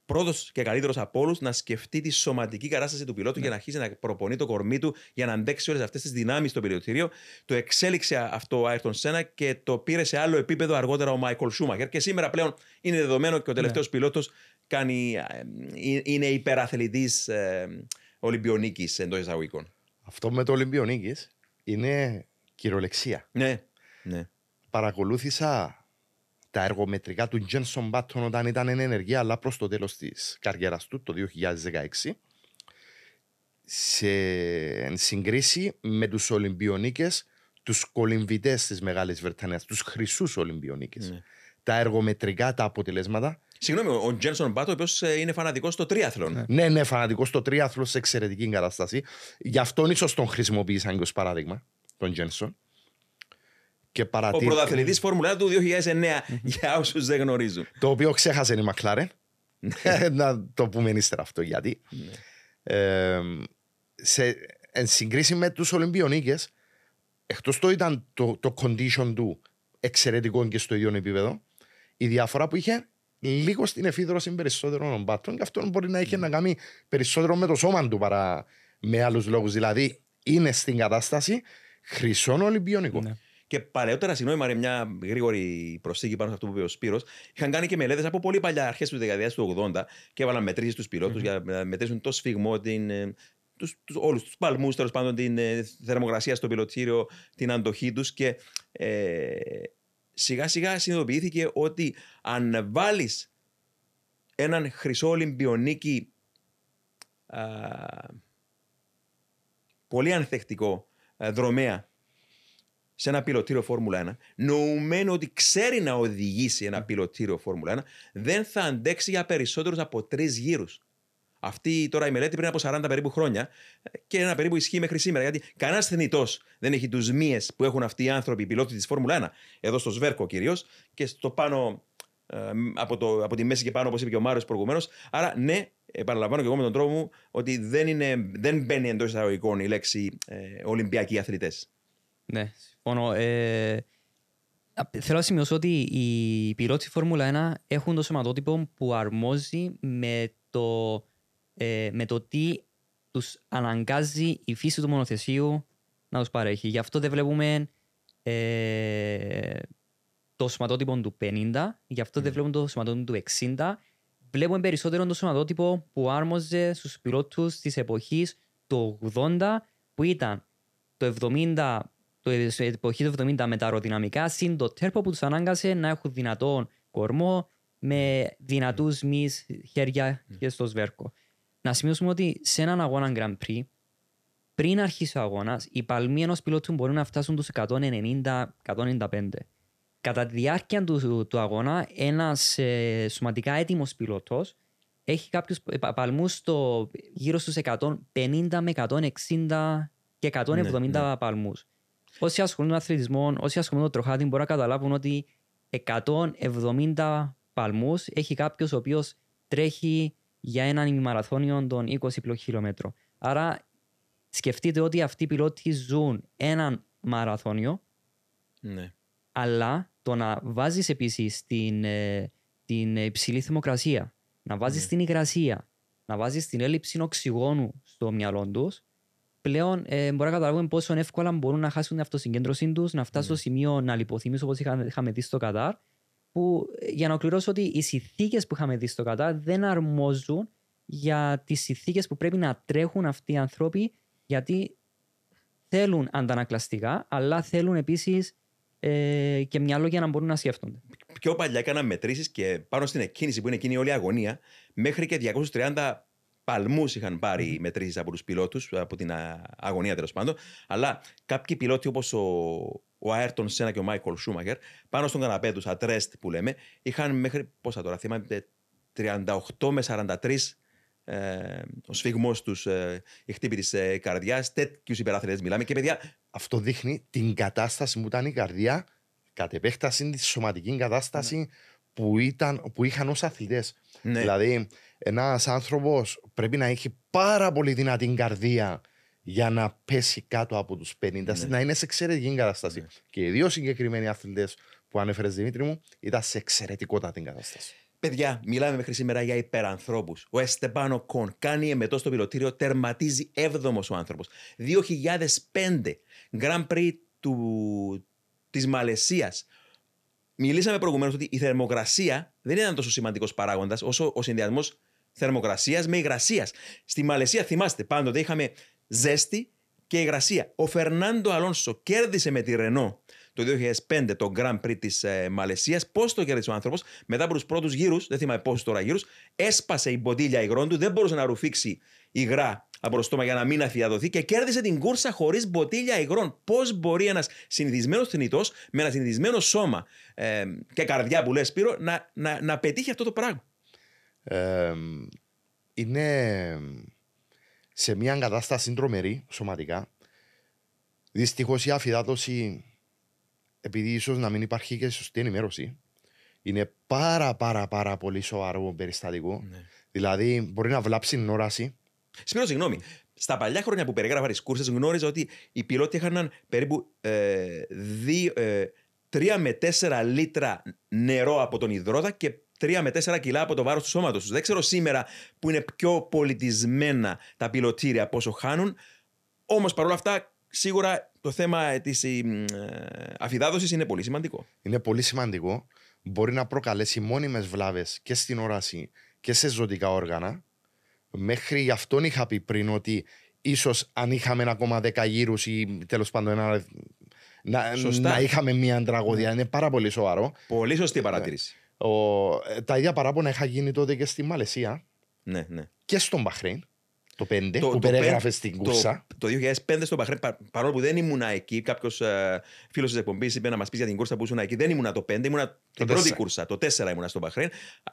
A: πρώτος και καλύτερος από όλους, να σκεφτεί τη σωματική κατάσταση του πιλότου για να αρχίσει να προπονεί το κορμί του για να αντέξει όλες αυτές τις δυνάμεις στο πιλωτήριο. Το εξέλιξε αυτό ο Άιρτον Σένα και το πήρε σε άλλο επίπεδο αργότερα ο Μάικολ Σούμαχερ. Και σήμερα πλέον είναι δεδομένο και ο τελευταίος ναι. πιλότος κάνει, ε, είναι υπεραθλητής ε, Ολυμπιονίκης εντός εισαγωγικών.
D: Αυτό με το Ολυμπιονίκης είναι κυριολεξία.
A: Ναι, ναι.
D: Παρακολούθησα τα εργομετρικά του Τζένσον Μπάτον όταν ήταν εν ενεργεία, αλλά προς το τέλος της καριέρας του, το 2016, σε συγκρίση με τους Ολυμπιονίκες, τους κολυμβητές της Μεγάλης Βρετανίας, τους χρυσούς Ολυμπιονίκες. Ναι. Τα εργομετρικά, τα αποτελέσματα.
A: Συγγνώμη, ο Τζένσον Μπάτο, ο οποίος είναι φανατικός στο τρίαθλο.
D: Ναι, ναι, ναι φανατικός στο τρίαθλο σε εξαιρετική κατάσταση. Γι' αυτόν ίσως τον χρησιμοποίησαν και ως παράδειγμα, τον Τζένσον.
A: Και παρατήρη... Ο πρωταθλητής Φόρμουλα του 2009, για όσους δεν γνωρίζουν.
D: Το οποίο ξέχασε η Μακλάρεν. να το πούμε ύστερα αυτό γιατί. ε, σε, εν συγκρίση με τους Ολυμπιονίκες, εκτός το ήταν το, το condition του εξαιρετικό και στο ίδιο επίπεδο, η διαφορά που είχε λίγο στην εφίδρωση περισσότερων των μπάτων και αυτό μπορεί να είχε να κάνει περισσότερο με το σώμα του παρά με άλλους λόγους. Δηλαδή είναι στην κατάσταση χρυσών Ολυμπιονικών. Ναι.
A: Και παλαιότερα, συγγνώμη, Μαρία, μια γρήγορη προσθήκη πάνω σε αυτό που είπε ο Σπύρος, είχαν κάνει και μελέτες από πολύ παλιά, αρχές του δεκαετίας του 80, και έβαλαν μετρήσεις του πιλότους mm-hmm. για να μετρήσουν το σφιγμό, την, τους, τους, όλους τους παλμούς, τέλος πάντων την ε, θερμοκρασία στο πιλωτήριο, την αντοχή τους και ε, σιγά σιγά συνειδητοποιήθηκε ότι αν βάλεις έναν χρυσό Ολυμπιονίκη α, πολύ ανθεκτικό α, δρομέα σε ένα πιλωτήριο Φόρμουλα 1, νοουμένο ότι ξέρει να οδηγήσει ένα πιλωτήριο Φόρμουλα 1, δεν θα αντέξει για περισσότερους από τρεις γύρους. Αυτή τώρα η μελέτη πριν από 40 περίπου χρόνια και ένα περίπου ισχύει μέχρι σήμερα. Γιατί κανένας θνητός δεν έχει τους μύες που έχουν αυτοί οι άνθρωποι, οι πιλότοι της Φόρμουλα 1, εδώ στο Σβέρκο κυρίως και στο πάνω, ε, από, το, από τη μέση και πάνω, όπως είπε και ο Μάριος προηγουμένως. Άρα, ναι, επαναλαμβάνω και εγώ με τον τρόπο μου ότι δεν, είναι, δεν μπαίνει εντός εισαγωγικών η λέξη ε, Ολυμπιακοί αθλητές.
B: Ναι, συμφωνώ. Ε, θέλω να σημειώσω ότι οι πιλότοι Φόρμουλα 1 έχουν το σωματότυπο που αρμόζει με το, ε, με το τι τους αναγκάζει η φύση του μονοθεσίου να τους παρέχει. Γι' αυτό δεν βλέπουμε ε, το σωματότυπο του 50, γι' αυτό mm. δεν βλέπουμε το σωματότυπο του 60. Βλέπουμε περισσότερο το σωματότυπο που άρμοζε στους πιλότους της εποχής του 80, που ήταν το 70 το εποχή του 70 με τα αεροδυναμικά, συν το τέρπο που τους ανάγκασε να έχουν δυνατόν κορμό με δυνατούς μη χέρια και στο σβέρκο. Να σημειώσουμε ότι σε έναν αγώνα Grand Prix, πριν αρχίσει ο αγώνας, οι παλμοί ενός πιλότου μπορούν να φτάσουν τους 190-195. Κατά τη διάρκεια του, του αγώνα, ένας ε, σωματικά έτοιμος πιλότος έχει κάποιους παλμούς γύρω στους 150 με 160 και 170 ναι, ναι. παλμούς όσοι ασχολούνται με αθλητισμό, όσοι ασχολούνται με το τροχάτι, μπορούν να καταλάβουν ότι 170 παλμούς έχει κάποιος ο οποίος τρέχει για έναν ημιμαραθώνιο των 20 χιλιόμετρων. Άρα σκεφτείτε ότι αυτοί οι πιλότοι ζουν έναν μαραθώνιο,
A: ναι.
B: αλλά το να βάζεις επίσης την, ε, την υψηλή θερμοκρασία, να βάζεις ναι. την υγρασία, να βάζεις την έλλειψη οξυγόνου στο μυαλό τους, πλέον ε, μπορεί να καταλάβουμε πόσο εύκολα μπορούν να χάσουν την αυτοσυγκέντρωσή τους, να φτάσουν στο σημείο να λιποθυμίσουν όπως είχαμε, είχαμε δει στο Κατάρ. Που, ε, για να ολοκληρώσω ότι οι συνθήκες που είχαμε δει στο Κατάρ δεν αρμόζουν για τις συνθήκες που πρέπει να τρέχουν αυτοί οι άνθρωποι, γιατί θέλουν αντανακλαστικά, αλλά θέλουν επίσης ε, και μυαλό για να μπορούν να σκέφτονται.
A: Πιο παλιά έκαναν μετρήσεις και πάνω στην εκκίνηση που είναι εκείνη όλη η αγωνία, μέχρι και 230 παλμούς είχαν πάρει mm. μετρήσεις από τους πιλότους, από την αγωνία τέλος πάντων. Αλλά κάποιοι πιλότοι όπως ο, ο Αέρτον Σένα και ο Μάικολ Σούμαχερ, πάνω στον καναπέ τους, ατρέστ που λέμε, είχαν μέχρι πόσα τώρα, θυμάμαι, 38 με 43 ε, ο σφιγμός τους, ε, η χτύπη της ε, καρδιάς. Τέτοιους υπεράθλητε μιλάμε. Και παιδιά,
D: Αυτό δείχνει την κατάσταση που ήταν η καρδιά, κατ' επέκταση τη σωματική κατάσταση που, ήταν, που είχαν ως αθλητές.
A: ναι,
D: Δηλαδή, ένας άνθρωπος πρέπει να έχει πάρα πολύ δυνατή καρδία για να πέσει κάτω από τους 50,
A: Ναι.
D: να είναι σε εξαιρετική κατάσταση.
A: Ναι.
D: Και οι δύο συγκεκριμένοι αθλητές που ανέφερε Δημήτρη μου ήταν σε εξαιρετικότατη κατάσταση.
A: Παιδιά, μιλάμε μέχρι σήμερα για υπερανθρώπους. Ο Εστεμπάνο Κον κάνει εμετό στο πιλωτήριο, τερματίζει 7ο ο άνθρωπος. 2005 Grand Prix του, της Μαλαισίας. Μιλήσαμε προηγουμένως ότι η θερμοκρασία δεν ήταν τόσο σημαντικός παράγοντας όσο ο συνδυασμός θερμοκρασίας με υγρασίας. Στη Μαλαισία, θυμάστε, πάντοτε είχαμε ζέστη και υγρασία. Ο Φερνάντο Αλόνσο κέρδισε με τη Ρενό το 2005 το Grand Prix της ε, Μαλαισίας. Πώς το κέρδισε ο άνθρωπος, μετά από τους πρώτους γύρους, δεν θυμάμαι πόσους τώρα γύρους, έσπασε η μποτήλια υγρών του, δεν μπορούσε να ρουφήξει υγρά από το στόμα για να μην αφιαδοθεί και κέρδισε την κούρσα χωρίς μποτήλια υγρών. Πώς μπορεί ένας συνηθισμένος θνητός με ένα συνηθισμένο σώμα ε, και καρδιά που λες, Σπύρο, να, να, να πετύχει αυτό το πράγμα;
D: Ε, είναι σε μια κατάσταση τρομερή σωματικά. Δυστυχώς η αφιδάτωση, επειδή ίσως να μην υπάρχει και σωστή ενημέρωση, είναι πάρα πάρα πάρα πολύ σοβαρό περιστατικό. Δηλαδή μπορεί να βλάψει την όραση.
A: Σπύρο, συγγνώμη. Στα παλιά χρόνια που περιγράφα τι κούρσες, γνώριζα ότι οι πιλότοι είχαν περίπου ε, δύο, ε, 3 με 4 λίτρα νερό από τον υδρότα και 3 με 4 κιλά από το βάρος του σώματος τους. Δεν ξέρω σήμερα που είναι πιο πολιτισμένα τα πιλωτήρια πόσο χάνουν. Όμως παρόλα αυτά, σίγουρα το θέμα της αφιδάδοσης είναι πολύ σημαντικό.
D: Είναι πολύ σημαντικό. Μπορεί να προκαλέσει μόνιμες βλάβες και στην όραση και σε ζωτικά όργανα. Μέχρι γι' αυτόν είχα πει πριν ότι ίσως αν είχαμε ακόμα 10 γύρους ή τέλος πάντων ένα. Να,
A: Σωστά.
D: να είχαμε μια τραγωδία. Είναι πάρα πολύ σοβαρό.
A: Πολύ σωστή παρατήρηση.
D: Ο, ε, τα ίδια παράπονα είχα γίνει τότε και στη Μαλαισία
A: Ναι, ναι.
D: και στον Μπαχρέιν. Το 5
A: Το-
D: που
A: το
D: περιέγραφε
A: πεν-
D: στην
A: το-
D: κούρσα.
A: Το, 2005 στο Μπαχρέν, πα- παρόλο που δεν ήμουνα εκεί, κάποιος ε, φίλος της εκπομπής είπε να μας πεις για την κούρσα που ήσουν εκεί. Δεν ήμουνα το 5, ήμουνα την πρώτη
D: τέσσερα.
A: κούρσα. Το 4 ήμουνα στο Μπαχρέν.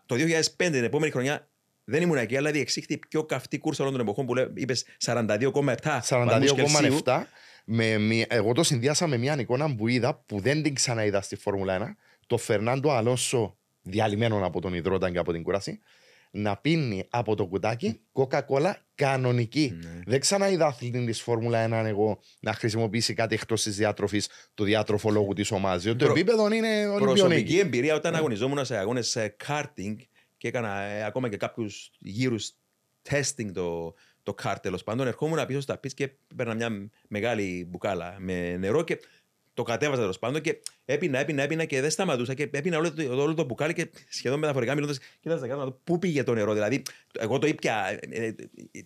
A: Το 2005, την επόμενη χρονιά, δεν ήμουν εκεί, αλλά διεξήχθη η πιο καυτή κούρσα όλων των εποχών που είπες 42,7 βαθμούς Κελσίου.
D: 42,7. Με μια- εγώ το συνδυάσα με μια εικόνα που είδα που δεν την ξαναείδα στη Φόρμουλα 1. Το Φερνάντο Αλόνσο, διαλυμένο από τον υδρότα και από την κούραση, να πίνει από το κουτάκι κοκακόλα κανονική.
A: Ναι.
D: Δεν ξαναείδα αθλητή της Φόρμουλα 1 εγώ να χρησιμοποιήσει κάτι εκτός της διάτροφη του διάτροφο λόγου της ομάδα. Το
A: Προ-
D: επίπεδο είναι
A: Προσωπική
D: ολυμπιονίκη.
A: εμπειρία όταν αγωνιζόμουν σε αγώνες karting και έκανα ε, ακόμα και κάποιους γύρους testing το, το kart τέλος πάντων. Ερχόμουν πίσω στα πίτ και παίρνα μια μεγάλη μπουκάλα με νερό και το κατέβαζα τέλος πάντων και έπινα, έπινα, έπινα και δεν σταματούσα και έπινα όλο το, όλο το μπουκάλι και σχεδόν μεταφορικά μιλώντας, κοίταζα κάτω να δω πού πήγε το νερό. Δηλαδή, εγώ το ήπια ε, ε,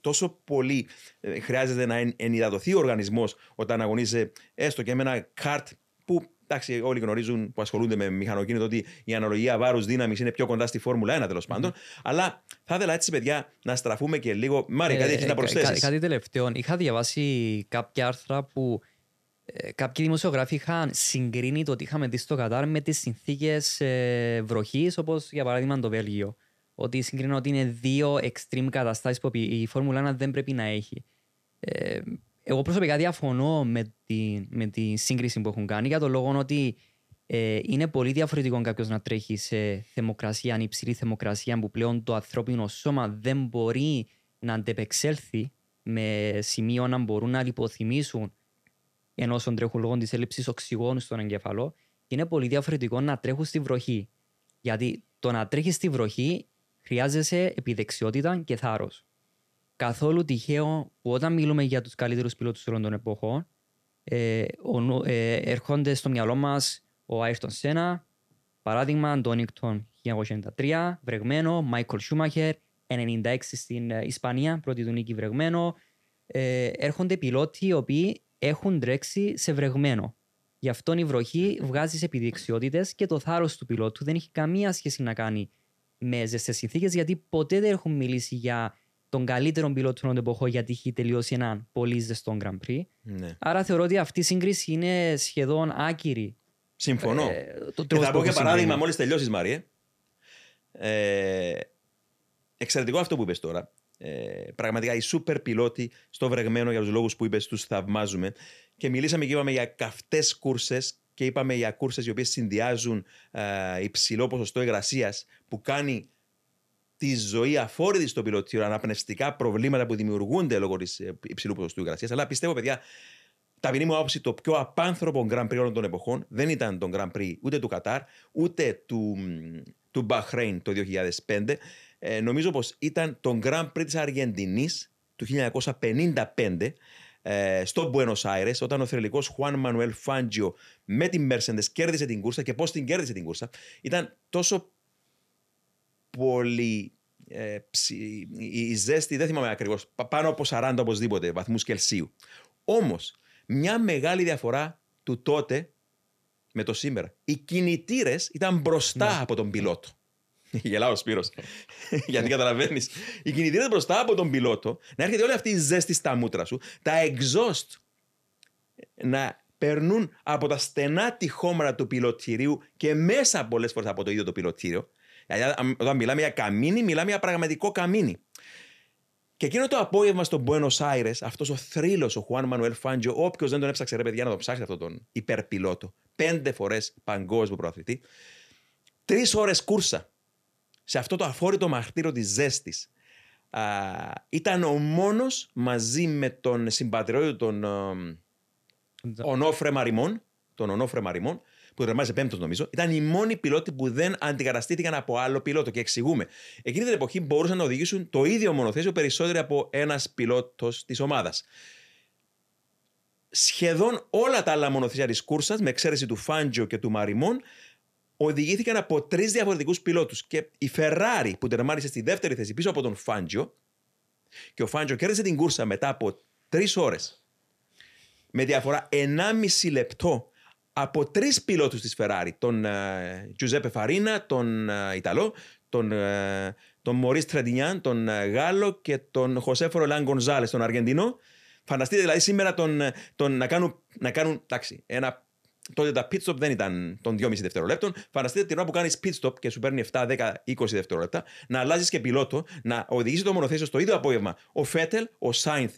A: τόσο πολύ ε, χρειάζεται να εν- ενυδατωθεί ο οργανισμός όταν αγωνίζεται έστω και με ένα καρτ που εντάξει, όλοι γνωρίζουν που ασχολούνται με μηχανοκίνητο ότι η αναλογία βάρους δύναμης είναι πιο κοντά στη Φόρμουλα 1 τέλος πάντων. Αλλά θα ήθελα έτσι, παιδιά, να στραφούμε και λίγο. Μάρια, κάτι
B: Ε,
A: έχει να
B: κα-
A: προσθέσεις;
B: κάτι τελευταίο. Είχα διαβάσει κάποια άρθρα που ε, κάποιοι δημοσιογράφοι είχαν συγκρίνει το ότι είχαμε δει στο Κατάρ με τις συνθήκες ε, βροχής, όπως για παράδειγμα το Βέλγιο. Ότι συγκρίνουν ότι είναι δύο extreme καταστάσεις που η Φόρμουλα 1 δεν πρέπει να έχει. Ε, εγώ προσωπικά διαφωνώ με τη, με τη σύγκριση που έχουν κάνει για το λόγο ότι ε, είναι πολύ διαφορετικό κάποιος να τρέχει σε θερμοκρασία, αν υψηλή θερμοκρασία, που πλέον το ανθρώπινο σώμα δεν μπορεί να αντεπεξέλθει με σημείο να μπορούν να λιποθυμήσουν ενώ όσων τρέχουν λόγω της έλλειψης οξυγόνου στον εγκέφαλο. Και είναι πολύ διαφορετικό να τρέχουν στη βροχή. Γιατί το να τρέχεις στη βροχή χρειάζεσαι επιδεξιότητα και θάρρος. Καθόλου τυχαίο που όταν μιλούμε για τους καλύτερους πιλότους όλων των εποχών, ε, ο, νου- ε, έρχονται στο μυαλό μας ο Άιρτον Σένα, παράδειγμα Ντόνικτον 1993, βρεγμένο, Μάικολ Σούμαχερ, 96 στην ε, Ισπανία, πρώτη του νίκη βρεγμένο. Ε, έρχονται πιλότοι οι οποίοι έχουν τρέξει σε βρεγμένο. Γι' αυτό η βροχή βγάζει επιδεξιότητε και το θάρρος του πιλότου δεν έχει καμία σχέση να κάνει με ζεστές συνθήκες, γιατί ποτέ δεν έχουν μιλήσει για τον καλύτερο πιλότο των εποχών, γιατί έχει τελειώσει έναν πολύ ζεστό Grand Prix.
A: Ναι.
B: Άρα θεωρώ ότι αυτή η σύγκριση είναι σχεδόν άκυρη.
A: Συμφωνώ.
B: Ε, το
A: Και
B: τρόπος
A: θα
B: που
A: πω και
B: έχουν
A: παράδειγμα
B: συμβαίνει.
A: μόλις τελειώσεις, Μάριε. Ε, εξαιρετικό αυτό που είπες τώρα. Ε, πραγματικά οι σούπερ πιλότοι στο βρεγμένο για τους λόγους που είπες, τους θαυμάζουμε. Και μιλήσαμε και είπαμε για καυτές κούρσες και είπαμε για κούρσες οι οποίες συνδυάζουν ε, υψηλό ποσοστό υγρασίας που κάνει τη ζωή αφόρητη στο πιλωτήριο, αναπνευστικά προβλήματα που δημιουργούνται λόγω της ε, υψηλού ποσοστού υγρασίας. Αλλά πιστεύω, παιδιά, ταπεινή μου άποψη, το πιο απάνθρωπο Grand Prix όλων των εποχών δεν ήταν το Grand Prix ούτε του Κατάρ, ούτε του, του Μπαχρέιν το 2005. Ε, νομίζω πως ήταν το Grand Prix της Αργεντινής του 1955 ε, στο Buenos Aires, όταν ο θρελικός Juan Manuel Fangio με την Mercedes κέρδισε την κούρσα και πώς την κέρδισε την κούρσα ήταν τόσο πολύ ε, ψη, η ζέστη, δεν θυμάμαι ακριβώς, πάνω από 40 οπωσδήποτε βαθμούς Κελσίου. Όμως, μια μεγάλη διαφορά του τότε με το σήμερα. Οι κινητήρες ήταν μπροστά ναι. από τον πιλότο. *laughs* Γελάω ο Σπύρος. *laughs* Γιατί καταλαβαίνεις. Οι κινητήρε μπροστά από τον πιλότο, να έρχεται όλη αυτή η ζέστη στα μούτρα σου, τα exhaust να περνούν από τα στενά τυχόμερα του πιλωτηρίου και μέσα πολλές φορές από το ίδιο το πιλωτήριο. Δηλαδή, όταν μιλάμε για καμίνι, μιλάμε για πραγματικό καμίνι. Και εκείνο το απόγευμα στο Buenos Aires, αυτός ο θρύλος, ο Χουάν Μανουέλ Φάντζιο, όποιος δεν τον έψαξε, ρε παιδιά, να τον ψάξει αυτόν τον υπερπιλότο, πέντε φορές παγκόσμιο προαθλητή, τρεις ώρες κούρσα σε αυτό το αφόρητο μαρτύριο της ζέστης. Ήταν ο μόνος μαζί με τον συμπατριώτη τον Ονόφρε Μαριμόν, τον Ονόφρε Μαριμόν, που δερμάζε πέμπτος νομίζω, ήταν οι μόνοι πιλότοι που δεν αντικαταστήθηκαν από άλλο πιλότο. Και εξηγούμε. Εκείνη την εποχή μπορούσαν να οδηγήσουν το ίδιο μονοθέσιο περισσότερο από ένας πιλότος της ομάδας. Σχεδόν όλα τα άλλα μονοθέσια της κούρσας, με εξαίρεση του Φάντζο και του Μαριμόν, οδηγήθηκαν από τρεις διαφορετικούς πιλότους. Και η Ferrari που τερμάρισε στη δεύτερη θέση πίσω από τον Φάντζο, και ο Φάντζο κέρδισε την κούρσα μετά από τρεις ώρες με διαφορά 1,5 λεπτό από τρεις πιλότους της Ferrari. Τον Τζουζέπε Φαρίνα, τον uh, Ιταλό, τον, uh, τον Μωρή Τρεντινιάν, τον uh, Γάλλο και τον Χωσέ Φορολάν Γκονζάλε, τον Αργεντινό. Φανταστείτε δηλαδή σήμερα τον, τον, να, κάνουν, να κάνουν τάξη, ένα Τότε τα pit stop δεν ήταν των 2,5 δευτερολέπτων. Φανταστείτε την ώρα που κάνεις pit stop και σου παίρνει 7, 10, 20 δευτερόλεπτα, να αλλάζεις και πιλότο, να οδηγήσει το μονοθέσιο στο ίδιο απόγευμα. Ο Φέτελ, ο Σάινθ,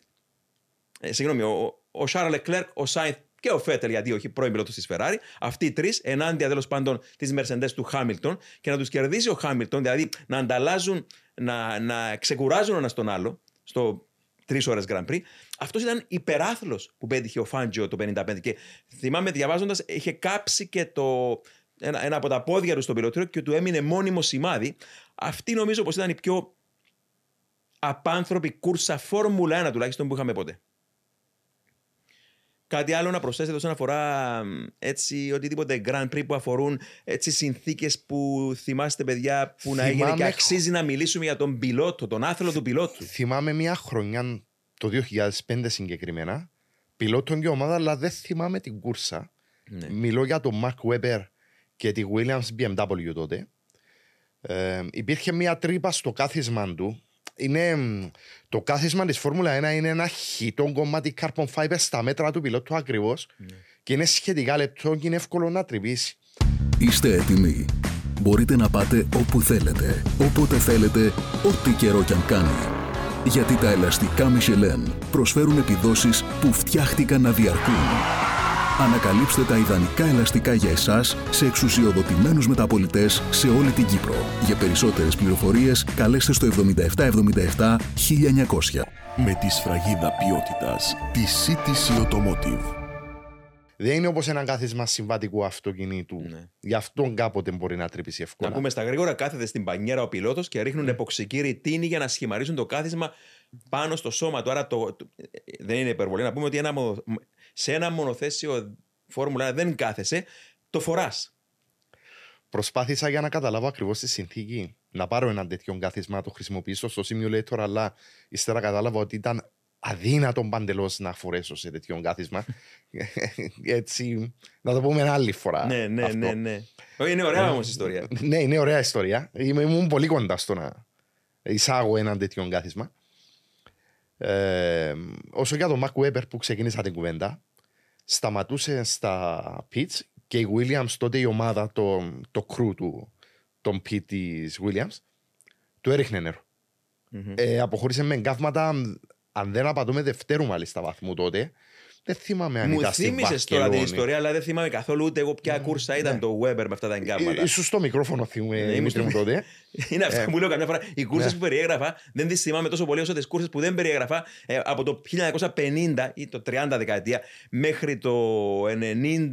A: ε, συγγνώμη, ο, ο Σάρλ Λεκλέρκ, ο Σάινθ και ο Φέτελ, γιατί όχι πρώην πιλότος της Ferrari, αυτοί οι τρεις ενάντια τέλος πάντων της Mercedes του Χάμιλτον και να τους κερδίσει ο Χάμιλτον, δηλαδή να ανταλλάζουν, να, να ξεκουράζουν ένας τον άλλο στο τρεις ώρες Grand Prix. Αυτός ήταν υπεράθλος που πέτυχε ο Φάντζιο το 55. Και θυμάμαι διαβάζοντας, είχε κάψει και το, ένα, ένα από τα πόδια του στο πιλωτήριο και του έμεινε μόνιμο σημάδι. Αυτή νομίζω πως ήταν η πιο απάνθρωπη κούρσα Φόρμουλα 1 τουλάχιστον που είχαμε ποτέ. Κάτι άλλο να προσθέσετε όσον αφορά έτσι, οτιδήποτε Grand Prix που αφορούν έτσι, συνθήκες που θυμάστε παιδιά που να έγινε και αξίζει να μιλήσουμε για τον πιλότο, τον άθλο του πιλότου;
D: Θυμάμαι μια χρονιά το 2005 συγκεκριμένα, πιλότον και ομάδα, αλλά δεν θυμάμαι την κούρσα. Ναι. Μιλώ για τον Mark Webber και τη Williams BMW τότε. Ε, υπήρχε μια τρύπα στο κάθισμα του είναι, το κάθισμα της Φόρμουλα 1 είναι ένα χιτό κομμάτι carbon fiber στα μέτρα του πιλότου ακριβώς ναι. και είναι σχετικά λεπτό και είναι εύκολο να τρυπήσει.
C: Είστε έτοιμοι. Μπορείτε να πάτε όπου θέλετε, όποτε θέλετε, ό,τι καιρό κι αν κάνει. Γιατί τα ελαστικά Michelin προσφέρουν επιδόσεις που φτιάχτηκαν να διαρκούν. Ανακαλύψτε τα ιδανικά ελαστικά για εσάς σε εξουσιοδοτημένους μεταπολιτές σε όλη την Κύπρο. Για περισσότερες πληροφορίες καλέστε στο 7777 1900.
E: Με τη σφραγίδα ποιότητας τη CTC Automotive.
D: Δεν είναι όπως ένα κάθισμα συμβατικού αυτοκινήτου. Ναι. Γι' αυτό κάποτε μπορεί να τρυπήσει εύκολα.
A: Να πούμε στα γρήγορα, κάθεται στην πανιέρα ο πιλότος και ρίχνουν ναι. εποξική ρητίνη για να σχημαρίσουν το κάθισμα πάνω στο σώμα του. Άρα το, το, δεν είναι υπερβολή. Να πούμε ότι ένα, σε ένα μονοθέσιο Φόρμουλα δεν κάθεσαι, το φοράς.
D: Προσπάθησα για να καταλάβω ακριβώς τη συνθήκη να πάρω ένα τέτοιο κάθισμα, να το χρησιμοποιήσω στο simulator, αλλά ύστερα κατάλαβα ότι ήταν αδύνατο παντελώς να φορέσω σε τέτοιο κάθισμα. *laughs* Έτσι, να το πούμε άλλη φορά.
A: Ναι, ναι, αυτό. ναι. ναι. Είναι ωραία όμως ιστορία.
D: Ναι, είναι ωραία ιστορία. Είμαι, ήμουν πολύ κοντά στο να εισάγω ένα τέτοιο κάθισμα. Ε, όσο για τον Mark Webber που ξεκίνησα την κουβέντα, σταματούσε στα pits και η Williams τότε η ομάδα, το, το crew του, τον pit της Williams, του έριχνε νερό. Ε, αποχώρησε με εγκάβματα, αν δεν απατούμε δευτέρου μάλιστα βαθμού τότε. Δεν θυμάμαι αν
A: Μου
D: ήταν στη
A: θύμισες τώρα την
D: Βαρκελόνη.
A: ιστορία, αλλά δεν θυμάμαι καθόλου ούτε εγώ ποια κούρσα ήταν το Weber με αυτά τα εγκάβματα.
D: Ε, Ίσως το μικρόφωνο θυμούμε,
A: Ναι,
D: Δημήτρη
A: ήμουν
D: μου
A: στο-
D: τότε. *laughs*
A: Είναι αυτό
D: Ε,
A: που λέω καμιά φορά. Οι κούρσες
D: ναι.
A: που περιέγραφα δεν τις θυμάμαι τόσο πολύ όσο τις κούρσες που δεν περιέγραφα ε, από το 1950 ή το 30 δεκαετία μέχρι το 90,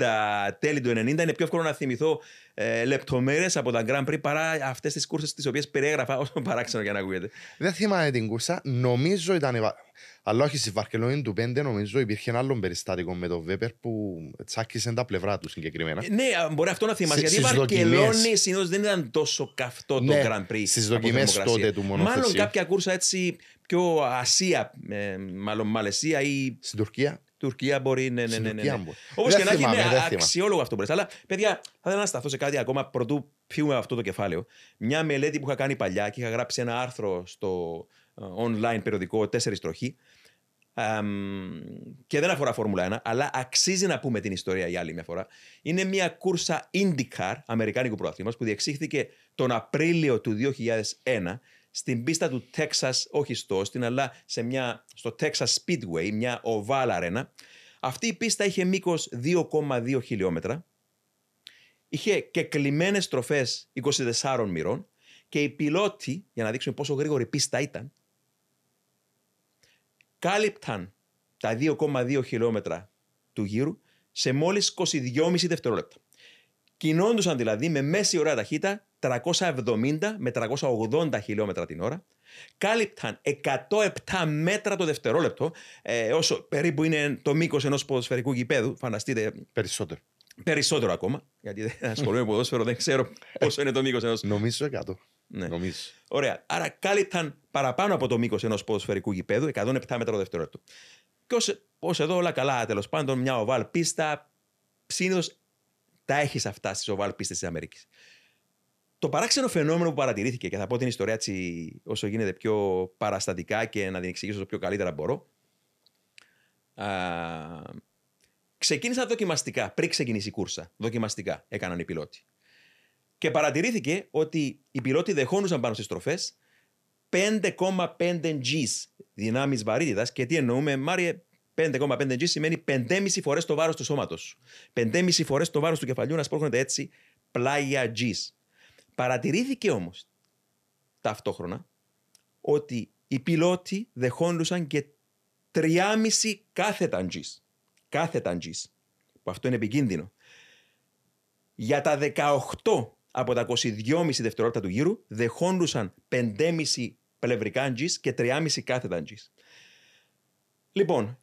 A: τέλη του 90. Είναι πιο εύκολο να θυμηθώ ε, λεπτομέρειες από τα Grand Prix παρά αυτές τις κούρσες τις οποίες περιέγραφα, *laughs* όσο παράξενο για να ακούγεται.
D: Δεν θυμάμαι την κούρσα. Νομίζω ήταν. η Βα- Αλλά όχι στη Βαρκελόνη του 5, νομίζω υπήρχε ένα άλλο περιστάτικο με τον Βέπερ που τσάκισε τα πλευρά του συγκεκριμένα.
A: Ε, Ναι, α, μπορεί αυτό να θυμάσαι.
D: Σι-
A: Γιατί η
D: στις
A: Βαρκελόνη
D: δοκιμές.
A: συνήθως δεν ήταν τόσο καυτό το
D: Ναι,
A: Grand Prix.
D: στις
A: από
D: δοκιμές
A: θερμοκρασία.
D: τότε του
A: Μάλλον
D: μονοθεσίου.
A: κάποια κούρσα έτσι πιο Ασία, ε, μάλλον Μαλαισία ή
D: Στην Τουρκία.
A: Τουρκία μπορεί. Ναι, ναι,
D: Στην
A: ναι. ναι,
D: Τουρκία
A: ναι.
D: μπορεί.
A: Όπως
D: Δεν
A: και να έχει,
D: θυμάμαι,
A: είναι
D: δεν θυμάμαι.
A: αξιόλογο αυτό που λες. Αλλά, παιδιά, θα ήθελα να σταθώ σε κάτι ακόμα πρωτού πιούμε αυτό το κεφάλαιο. Μια μελέτη που είχα κάνει παλιά και είχα γράψει ένα άρθρο στο ε, online περιοδικό 4 τροχή. Αμ, και δεν αφορά Φόρμουλα 1, αλλά αξίζει να πούμε την ιστορία για άλλη μια φορά. Είναι μια κούρσα IndyCar, Αμερικάνικου πρωταθλήματος, που διεξήχθηκε τον Απρίλιο του 2001 στην πίστα του Texas, όχι στο Austin, αλλά σε μια, στο Texas Speedway, μια oval arena. Αυτή η πίστα είχε μήκος 2,2 χιλιόμετρα, είχε και κλειμένε στροφέ 24 μοιρών και οι πιλότοι, για να δείξουμε πόσο γρήγορη η πίστα ήταν, κάλυπταν τα 2,2 χιλιόμετρα του γύρου σε μόλις 22,5 δευτερόλεπτα. Κινώντουσαν δηλαδή με μέση ωραία ταχύτητα 370 με 380 χιλιόμετρα την ώρα. Κάλυπταν 107 μέτρα το δευτερόλεπτο, ε, όσο περίπου είναι το μήκος ενός ποδοσφαιρικού γηπέδου. Φανταστείτε
D: Περισσότερο.
A: περισσότερο ακόμα, γιατί δεν ασχολούμαι με ποδόσφαιρο, δεν ξέρω πόσο είναι το μήκος ενός
D: Νομίζω 100.
A: ναι.
D: Νομίζω.
A: Ωραία. Άρα κάλυπταν παραπάνω από το μήκος ενός ποδοσφαιρικού γηπέδου, 107 μέτρα το δευτερόλεπτο. Και ως εδώ όλα καλά, τέλος πάντων, μια οβάλ πίστα, συνήθως τα έχεις αυτά στις οβάλ πίστε της Αμερικής. Το παράξενο φαινόμενο που παρατηρήθηκε, και θα πω την ιστορία έτσι όσο γίνεται πιο παραστατικά και να την εξηγήσω όσο πιο καλύτερα μπορώ. Α, ξεκίνησα δοκιμαστικά, πριν ξεκινήσει η κούρσα. Δοκιμαστικά έκαναν οι πιλότοι. Και παρατηρήθηκε ότι οι πιλότοι δεχόντουσαν πάνω στις στροφές 5,5 Gs δυνάμεις βαρύτητας. Και τι εννοούμε, Μάριε, 5,5 G σημαίνει 5,5 φορές το βάρος του σώματος. 5,5 φορές το βάρος του κεφαλιού να σπρώχνεται έτσι πλάγια Gs. Παρατηρήθηκε όμως ταυτόχρονα ότι οι πιλότοι δεχόντουσαν και 3,5 κάθετα Gs. Κάθετα Gs. Που αυτό είναι επικίνδυνο. Για τα 18 από τα 22,5 δευτερόλεπτα του γύρου δεχόντουσαν 5,5 πλευρικά Gs και 3,5 κάθετα Gs. Λοιπόν,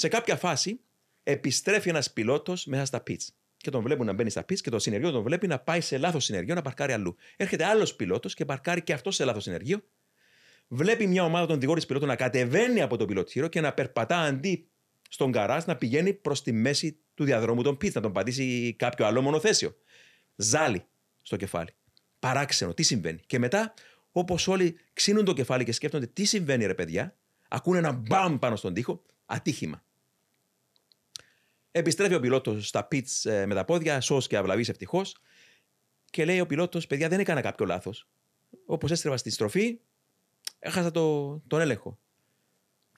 A: σε κάποια φάση επιστρέφει ένας πιλότος μέσα στα pits. Και τον βλέπουν να μπαίνει στα pits και το συνεργείο τον βλέπει να πάει σε λάθος συνεργείο να παρκάρει αλλού. Έρχεται άλλος πιλότος και παρκάρει και αυτός σε λάθος συνεργείο. Βλέπει μια ομάδα των διγόρη πιλότων να κατεβαίνει από το πιλωτήριο και να περπατά αντί στον καράζ να πηγαίνει προς τη μέση του διαδρόμου των pits, να τον πατήσει κάποιο άλλο μονοθέσιο. Ζάλι στο κεφάλι. Παράξενο, τι συμβαίνει. Και μετά, όπως όλοι ξύνουν το κεφάλι και σκέφτονται τι συμβαίνει, ρε παιδιά, ακούνε ένα μπαμ πάνω στον τοίχο, ατύχημα. Επιστρέφει ο πιλότος στα pits ε, με τα πόδια, σώ και αυλαβή ευτυχώς, και λέει ο πιλότος: Παιδιά, δεν έκανα κάποιο λάθος. Όπως έστρεβα στη στροφή, έχασα το, τον έλεγχο.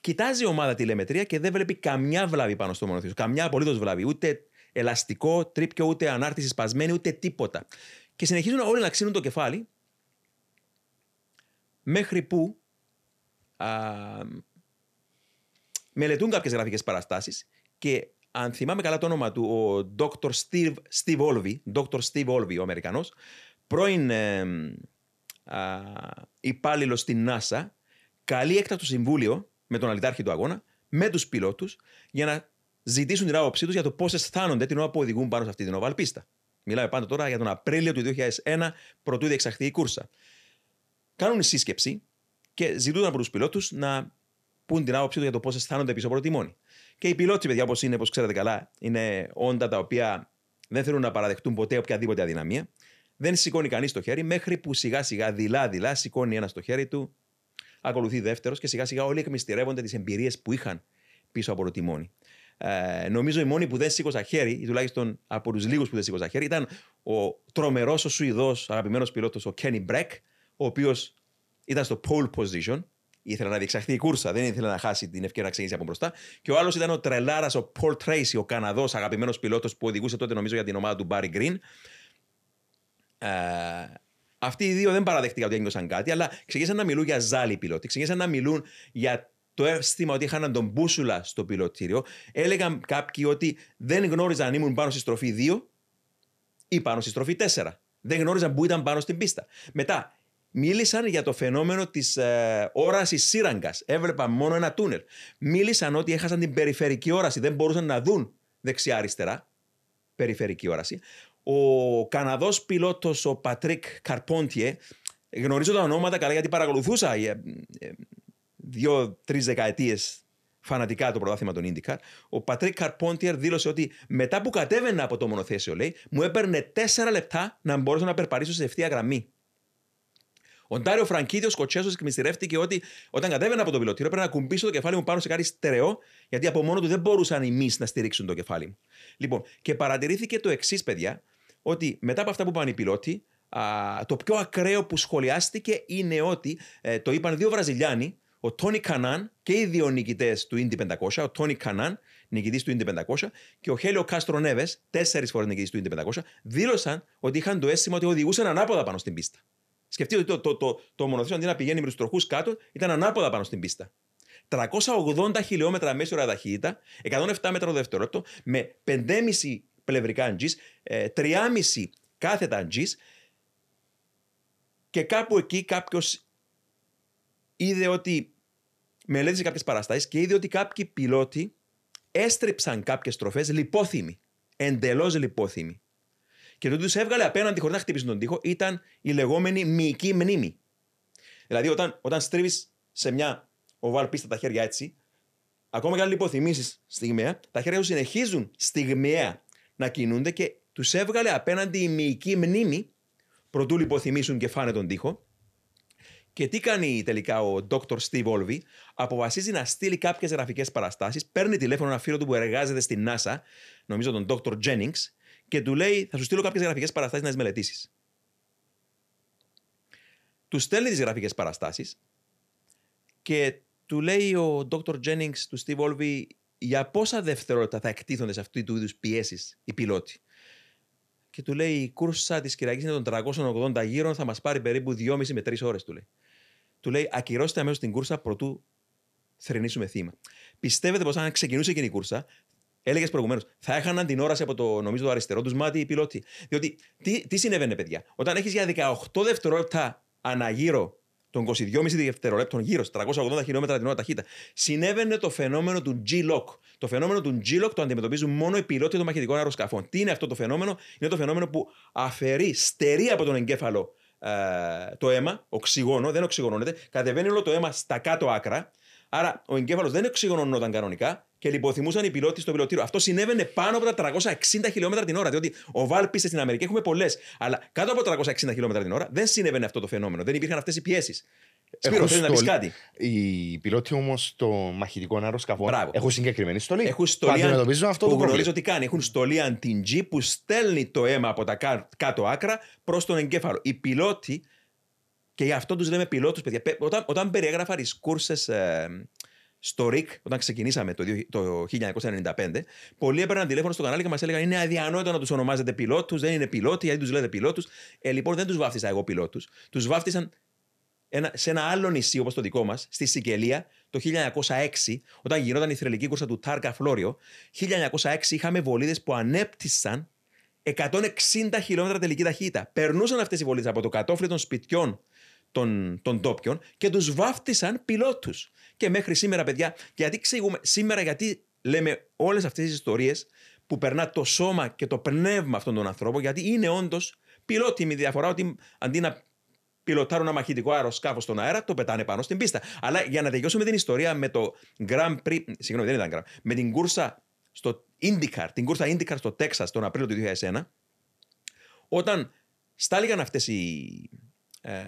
A: Κοιτάζει η ομάδα τηλεμετρία και δεν βλέπει καμιά βλάβη πάνω στο μονοθέσιο. Καμιά απολύτως βλάβη. Ούτε ελαστικό, τρίπιο, ούτε ανάρτηση σπασμένη, ούτε τίποτα. Και συνεχίζουν όλοι να ξύνουν το κεφάλι μέχρι που α, μελετούν κάποιες γραφικές παραστάσεις και αν θυμάμαι καλά το όνομα του, ο Dr. Steve, Steve Olvey, Dr. Steve Olvey, ο Αμερικανός, πρώην ε, α, υπάλληλος στην NASA, καλεί έκτακτο συμβούλιο με τον αλυτάρχη του αγώνα, με τους πιλότους, για να ζητήσουν την άποψή τους για το πώς αισθάνονται την ώρα που οδηγούν πάνω σε αυτή την οβάλ πίστα. Μιλάμε πάντα τώρα για τον Απρίλιο του 2001, πρωτού διεξαχθεί η κούρσα. Κάνουν σύσκεψη και ζητούν από τους πιλότους να πούν την άποψή τους για το πώς αισθάνονται πίσω από το τιμόνι. Και οι πιλότοι, παιδιά, όπως είναι, όπως ξέρετε καλά, είναι όντα τα οποία δεν θέλουν να παραδεχτούν ποτέ οποιαδήποτε αδυναμία. Δεν σηκώνει κανείς το χέρι, μέχρι που σιγά σιγά, δειλά-δειλά, σηκώνει ένας το χέρι του, ακολουθεί δεύτερος και σιγά σιγά όλοι εκμυστηρεύονται τις εμπειρίες που είχαν πίσω από το τιμόνι. Ε, νομίζω οι μόνοι που δεν σήκωσαν χέρι, ή τουλάχιστον από τους λίγους που δεν σήκωσαν χέρι, ήταν ο τρομερός ο Σουηδός αγαπημένος πιλότος, ο Κένι Μπρεκ, ο οποίος ήταν στο pole position, ήθελε να διεξαχθεί η κούρσα, δεν ήθελε να χάσει την ευκαιρία να ξεκινήσει από μπροστά. Και ο άλλος ήταν ο τρελάρας, ο Paul Tracy, ο Καναδός αγαπημένος πιλότος που οδηγούσε τότε νομίζω για την ομάδα του Barry Green. Ε, αυτοί οι δύο δεν παραδέχτηκαν ότι ένιωσαν κάτι, αλλά ξεκίνησαν να μιλούν για ζάλι πιλότη, ξεκίνησαν να μιλούν για το αίσθημα ότι είχαν τον μπούσουλα στο πιλωτήριο. Έλεγαν κάποιοι ότι δεν γνώριζαν αν ήμουν πάνω στη στροφή 2 ή πάνω στη στροφή 4. Δεν γνώριζαν που ήταν πάνω στην πίστα. Μετά, μίλησαν για το φαινόμενο της ε, όρασης σύραγγας. Έβλεπαν μόνο ένα τούνελ. Μίλησαν ότι έχασαν την περιφερική όραση. Δεν μπορούσαν να δουν δεξιά-αριστερά. Περιφερική όραση. Ο Καναδός πιλότος, ο Πατρίκ Καρπόντιε, γνωρίζω τα ονόματα καλά γιατί παρακολουθούσα ε, ε, δύο-τρεις δεκαετίες φανατικά το πρωτάθλημα των IndyCar. Ο Πατρίκ Καρπόντιερ δήλωσε ότι μετά που κατέβαινα από το μονοθέσιο, λέει, μου έπαιρνε τέσσερα λεπτά να μπορέσω να περπατήσω σε ευθεία γραμμή. Ο Ντάριο Φραγκίδη, ο Σκοτσέζος, εκμυστηρεύτηκε ότι όταν κατέβαινα από το πιλωτήριο έπρεπε να κουμπίσω το κεφάλι μου πάνω σε κάτι στερεό, γιατί από μόνο του δεν μπορούσαν οι μη να στηρίξουν το κεφάλι μου. Λοιπόν, και παρατηρήθηκε το εξής, παιδιά, ότι μετά από αυτά που είπαν οι πιλότοι, α, το πιο ακραίο που σχολιάστηκε είναι ότι ε, το είπαν δύο Βραζιλιάνοι, ο Τόνι Κανάν και οι δύο νικητές του Indy 500, ο Τόνι Κανάν, νικητής του Indy 500, και ο Χέλιο Κάστρο Νέβες, τέσσερις φορές νικητής του Indy 500, δήλωσαν ότι είχαν το αίσθημα ότι οδηγούσαν ανάποδα πάνω στην πίστα. Σκεφτείτε ότι το, το, το, το μονοθέσιο αντί να πηγαίνει με τους τροχούς κάτω, ήταν ανάποδα πάνω στην πίστα. 380 χιλιόμετρα μέση ώρα ταχύτητα, 107 μέτρα το δευτερόλεπτο, με 5,5 πλευρικά Gs, 3,5 ε, κάθετα Gs, και κάπου εκεί κάποιος είδε ότι μελέτησε κάποιες παραστάσεις και είδε ότι κάποιοι πιλότοι έστριψαν κάποιες στροφές λιπόθυμοι. Εντελώς λιπόθυμοι. Και το ότι τους έβγαλε απέναντι χωρίς να χτυπήσουν τον τοίχο ήταν η λεγόμενη μυϊκή μνήμη. Δηλαδή, όταν, όταν στρίβεις σε μια οβάλ πίστα τα χέρια έτσι, ακόμα και αν λιποθυμήσεις στιγμιαία, τα χέρια σου συνεχίζουν στιγμιαία να κινούνται και τους έβγαλε απέναντι η μυϊκή μνήμη προτού λιποθυμήσουν και φάνε τον τοίχο. Και τι κάνει τελικά ο Dr. Steve Olvey, αποφασίζει να στείλει κάποιες γραφικές παραστάσεις, παίρνει τηλέφωνο ένα φίλο του που εργάζεται στην NASA, νομίζω τον Dr. Jennings, και του λέει: Θα σου στείλω κάποιες γραφικές παραστάσεις να τις μελετήσεις. Του στέλνει τις γραφικές παραστάσεις και του λέει ο Dr. Jennings του Steve Olvey για πόσα δευτερόλεπτα θα εκτίθονται σε αυτού του είδους πιέσεις οι πιλότοι; Και του λέει: Η κούρσα της Κυριακής είναι των 380 γύρων, θα μας πάρει περίπου 2,5 με 3 ώρες, του λέει. Του λέει: Ακυρώστε αμέσως την κούρσα πρωτού θρυνήσουμε θύμα. Πιστεύετε πως αν ξεκινούσε εκείνη η κούρσα, έλεγες προηγουμένως, θα έχαναν την όραση από το, νομίζω, το αριστερό τους μάτι οι πιλότοι. Διότι τι, τι συνέβαινε, παιδιά; Όταν έχεις για 18 δευτερόλεπτα αναγύρω των 22,5 δευτερολέπτων γύρω στα 380 χιλιόμετρα την ώρα ταχύτητα, συνέβαινε το φαινόμενο του G-Lock. Το φαινόμενο του G-Lock το αντιμετωπίζουν μόνο οι πιλότοι των μαχητικών αεροσκαφών. Τι είναι αυτό το φαινόμενο, Είναι το φαινόμενο που αφαιρεί, στερεί από τον εγκέφαλο ε, το αίμα, οξυγόνο, δεν οξυγονώνεται, κατεβαίνει όλο το αίμα στα κάτω άκρα. Άρα ο εγκέφαλος δεν οξυγονωνόταν κανονικά και λιποθυμούσαν οι πιλότοι στο πιλωτήριο. Αυτό συνέβαινε πάνω από τα 360 χιλιόμετρα την ώρα. Διότι ο Βαλ πίστε στην Αμερική έχουμε πολλές. Αλλά κάτω από 360 χιλιόμετρα την ώρα δεν συνέβαινε αυτό το φαινόμενο. Δεν υπήρχαν αυτές οι πιέσεις. Σπύρο, θέλεις να πεις κάτι;
D: Οι πιλότοι όμως των μαχητικών αεροσκαφών έχουν συγκεκριμένη στολή.
A: Έχουν στολή. Αντιμετωπίζουν αυτό που το γνωρίζω τι κάνει. Έχουν στολή αντιντζή που στέλνει το αίμα από τα κάτω άκρα προς τον εγκέφαλο. Οι πιλότοι, και γι' αυτό τους λέμε πιλότους, παιδιά, όταν, όταν περιέγραφα τι κούρσε ε, στο ΡΙΚ, όταν ξεκινήσαμε το, το 1995, πολλοί έπαιρναν τηλέφωνο στο κανάλι και μας έλεγαν Είναι αδιανόητο να τους ονομάζετε πιλότους, δεν είναι πιλότοι, γιατί τους λέτε πιλότους. Ε, λοιπόν, δεν τους βάφτισα εγώ πιλότους. Τους βάφτισαν ένα, σε ένα άλλο νησί όπως το δικό μας, στη Σικελία, το 1906, όταν γινόταν η θρελική κούρσα του Τάρκα Φλόριο. 1906 είχαμε βολίδες που ανέπτυσαν 160 χιλιόμετρα τελική ταχύτητα. Περνούσαν αυτές οι βολίδες από το κατόφλι των σπιτιών των, των τόπιων και τους βάφτισαν πιλότους. Και μέχρι σήμερα, παιδιά, γιατί ξηγούμε, σήμερα γιατί λέμε όλες αυτές τις ιστορίες που περνά το σώμα και το πνεύμα αυτών των ανθρώπων, γιατί είναι όντως πιλότοι με διαφορά ότι αντί να πιλωτάρουν ένα μαχητικό αεροσκάφο στον αέρα, το πετάνε πάνω στην πίστα. Αλλά για να τελειώσουμε την ιστορία με το Grand Prix. Συγγνώμη, δεν ήταν Grand Με την κούρσα στο IndyCar, την κούρσα IndyCar στο Τέξα τον Απρίλιο του 2001, όταν στάληγαν αυτές οι ε,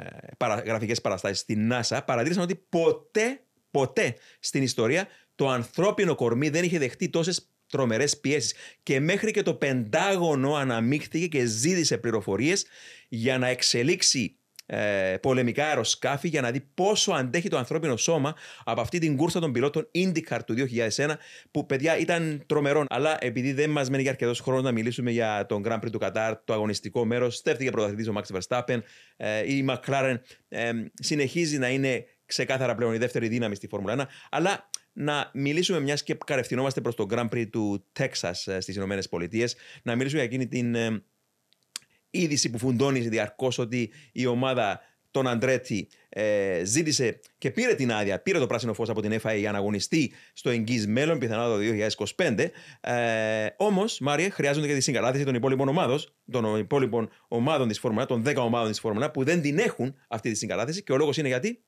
A: γραφικές παραστάσεις στην NASA, παρατήρησαν ότι ποτέ, ποτέ στην ιστορία το ανθρώπινο κορμί δεν είχε δεχτεί τόσες τρομερές πιέσεις. Και μέχρι και το Πεντάγωνο αναμίχθηκε και ζήτησε πληροφορίες για να εξελίξει ε, πολεμικά αεροσκάφη για να δει πόσο αντέχει το ανθρώπινο σώμα από αυτή την κούρσα των πιλότων IndyCar του 2001, που παιδιά ήταν τρομερό. Αλλά επειδή δεν μας μένει για αρκετός χρόνος να μιλήσουμε για τον Grand Prix του Κατάρ, το αγωνιστικό μέρος, στέφθηκε πρωταθλητής ο Max Verstappen. Ε, η McLaren ε, συνεχίζει να είναι ξεκάθαρα πλέον η δεύτερη δύναμη στη Φόρμουλα 1. Αλλά να μιλήσουμε, μιας και καρευθυνόμαστε προς το Grand Prix του Τέξας στις Ηνωμένες Πολιτείες, να μιλήσουμε για εκείνη την ε, είδηση που φουντώνει διαρκώς ότι η ομάδα τον Αντρέτη ε, ζήτησε και πήρε την άδεια, πήρε το πράσινο φως από την FIA για να αγωνιστεί στο εγγύς μέλλον, πιθανότατα το 2025. Ε, Όμως, Μάρια, χρειάζονται και τη συγκατάθεση των υπόλοιπων ομάδων, των υπόλοιπων ομάδων της Φόρμουλα, των 10 ομάδων της Φόρμουλα που δεν την έχουν αυτή τη συγκατάθεση. Και ο λόγος είναι γιατί.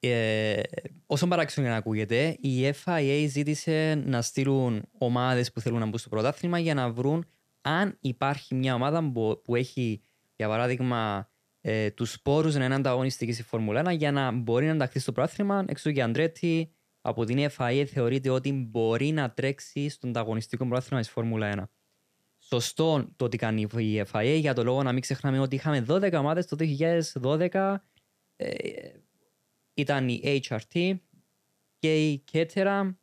B: Ε, όσο παράξενο να ακούγεται, η FIA ζήτησε να στείλουν ομάδες που θέλουν να μπουν στο πρωτάθλημα για να βρουν αν υπάρχει μια ομάδα που έχει, για παράδειγμα, ε, τους πόρου να είναι ανταγωνιστική στη Φόρμουλα 1 για να μπορεί να ενταχθεί στο πρόθυμα. Εξού και Αντρέτη από την FIA θεωρείται ότι μπορεί να τρέξει στον ανταγωνιστικό πρόθυμα της Φόρμουλα 1. Σωστό το ότι κάνει η FIA για το λόγο να μην ξεχνάμε ότι είχαμε 12 ομάδες το 2012. Ε, ήταν η HRT και η Ketera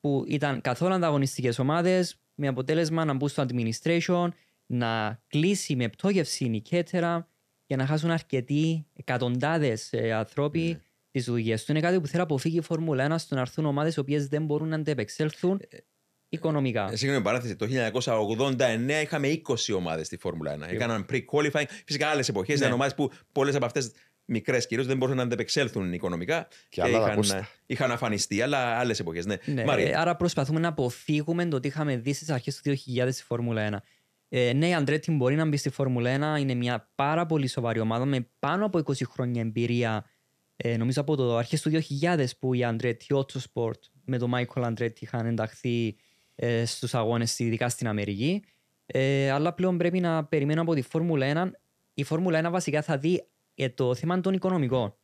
B: που ήταν καθόλου ανταγωνιστικές ομάδες με αποτέλεσμα να μπουν στο administration, να κλείσει με πτώγευση η Ketera για να χάσουν αρκετοί εκατοντάδες ε, άνθρωποι ναι. τις δουλειές του. Είναι κάτι που θέλει να αποφύγει η Φόρμουλα 1 στο να έρθουν ομάδες οι οποίες δεν μπορούν να αντεπεξέλθουν ε, οικονομικά.
A: Ε, συγγνώμη, παράθεση. Το 1989 είχαμε 20 ομάδες στη Φόρμουλα 1. Έκαναν pre-qualifying. Φυσικά άλλες εποχές ναι. ήταν ομάδες που πολλές από αυτές μικρές κυρίω δεν μπορούσαν να αντεπεξέλθουν οικονομικά και, και είχαν, είχαν αφανιστεί, αλλά άλλες εποχές. Ναι.
B: ναι. άρα προσπαθούμε να αποφύγουμε το ότι είχαμε δει στις αρχές του 2000 στη Φόρμουλα 1. Ε, ναι, η Αντρέτη μπορεί να μπει στη Φόρμουλα 1. Είναι μια πάρα πολύ σοβαρή ομάδα με πάνω από 20 χρόνια εμπειρία. Ε, νομίζω από το αρχές του 2000 που η Αντρέτη Autosport με τον Μάικολ Αντρέτη είχαν ενταχθεί ε, στους αγώνες, ειδικά στην Αμερική. Ε, αλλά πλέον πρέπει να περιμένω από τη Φόρμουλα 1. Η Φόρμουλα 1 βασικά θα δει ε, το θέμα των οικονομικών.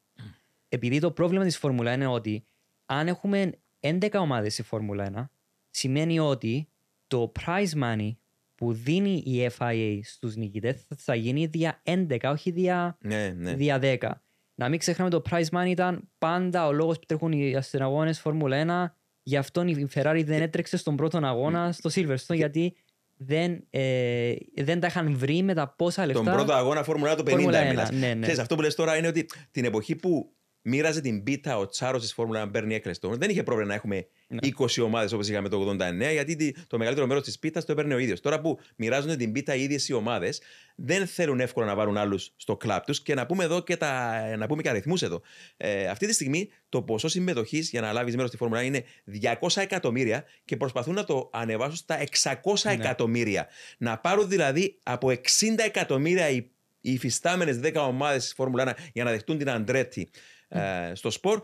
B: Επειδή το πρόβλημα της Φόρμουλα είναι ότι αν έχουμε 11 ομάδες στη Φόρμουλα 1, σημαίνει ότι το prize money που δίνει η FIA στους νικητές θα γίνει δια 11, όχι δια,
A: ναι, ναι.
B: δια 10. Να μην ξεχνάμε το prize money ήταν πάντα ο λόγος που τρέχουν οι αστυναγώνες Φόρμουλα 1 γι' αυτό η Ferrari δεν έτρεξε στον πρώτο αγώνα στο Silverstone γιατί δεν, ε, δεν τα είχαν βρει με τα πόσα λεφτά.
A: Τον πρώτο αγώνα Φόρμουλα 1 το 50 1, ναι, ναι. Ξέρεις, αυτό που λες τώρα είναι ότι την εποχή που μοίραζε την πίτα ο Τσάρος της Φόρμουλα να παίρνει Έκλειστον. Δεν είχε πρόβλημα να έχουμε ναι. 20 ομάδες όπως είχαμε το 89, γιατί το μεγαλύτερο μέρος της πίτας το έπαιρνε ο ίδιος. Τώρα που μοιράζονται την πίτα οι ίδιες οι ομάδες, δεν θέλουν εύκολα να βάλουν άλλους στο κλαπ τους. Και να πούμε εδώ και, τα, να πούμε και αριθμούς εδώ. Ε, αυτή τη στιγμή το ποσό συμμετοχής για να λάβεις μέρος στη Φόρμουλα είναι 200 εκατομμύρια και προσπαθούν να το ανεβάσουν στα 600 ναι. εκατομμύρια. Να πάρουν δηλαδή από 60 εκατομμύρια οι, οι υφιστάμενες 10 ομάδες τη Φόρμουλα 1 για να δεχτούν την Αντρέτη ε, στο σπορ.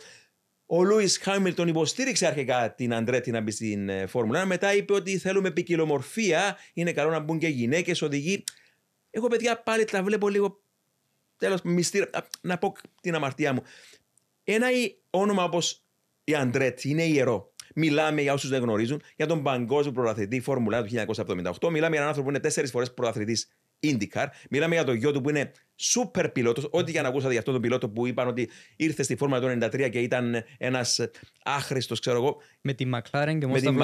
A: Ο Λούις Χάμιλτον υποστήριξε αρχικά την Αντρέτη να μπει στην ε, Φόρμουλα. Μετά είπε ότι θέλουμε ποικιλομορφία. Είναι καλό να μπουν και γυναίκες, οδηγοί. Εγώ, παιδιά, πάλι τα βλέπω λίγο. Τέλος, μυστήρα. Να πω την αμαρτία μου. Ένα όνομα όπως η Αντρέτη είναι ιερό. Μιλάμε για όσους δεν γνωρίζουν για τον παγκόσμιο πρωταθλητή Φόρμουλα του 1978. Μιλάμε για έναν άνθρωπο που είναι τέσσερις φορές πρωταθλητή IndyCar. Μιλάμε για το γιο του που είναι σούπερ πιλότος. Ό,τι για να ακούσατε για αυτόν τον πιλότο που είπαν ότι ήρθε στη φόρμα του 93 και ήταν ένας άχρηστος, ξέρω εγώ.
B: Με τη McLaren και με τον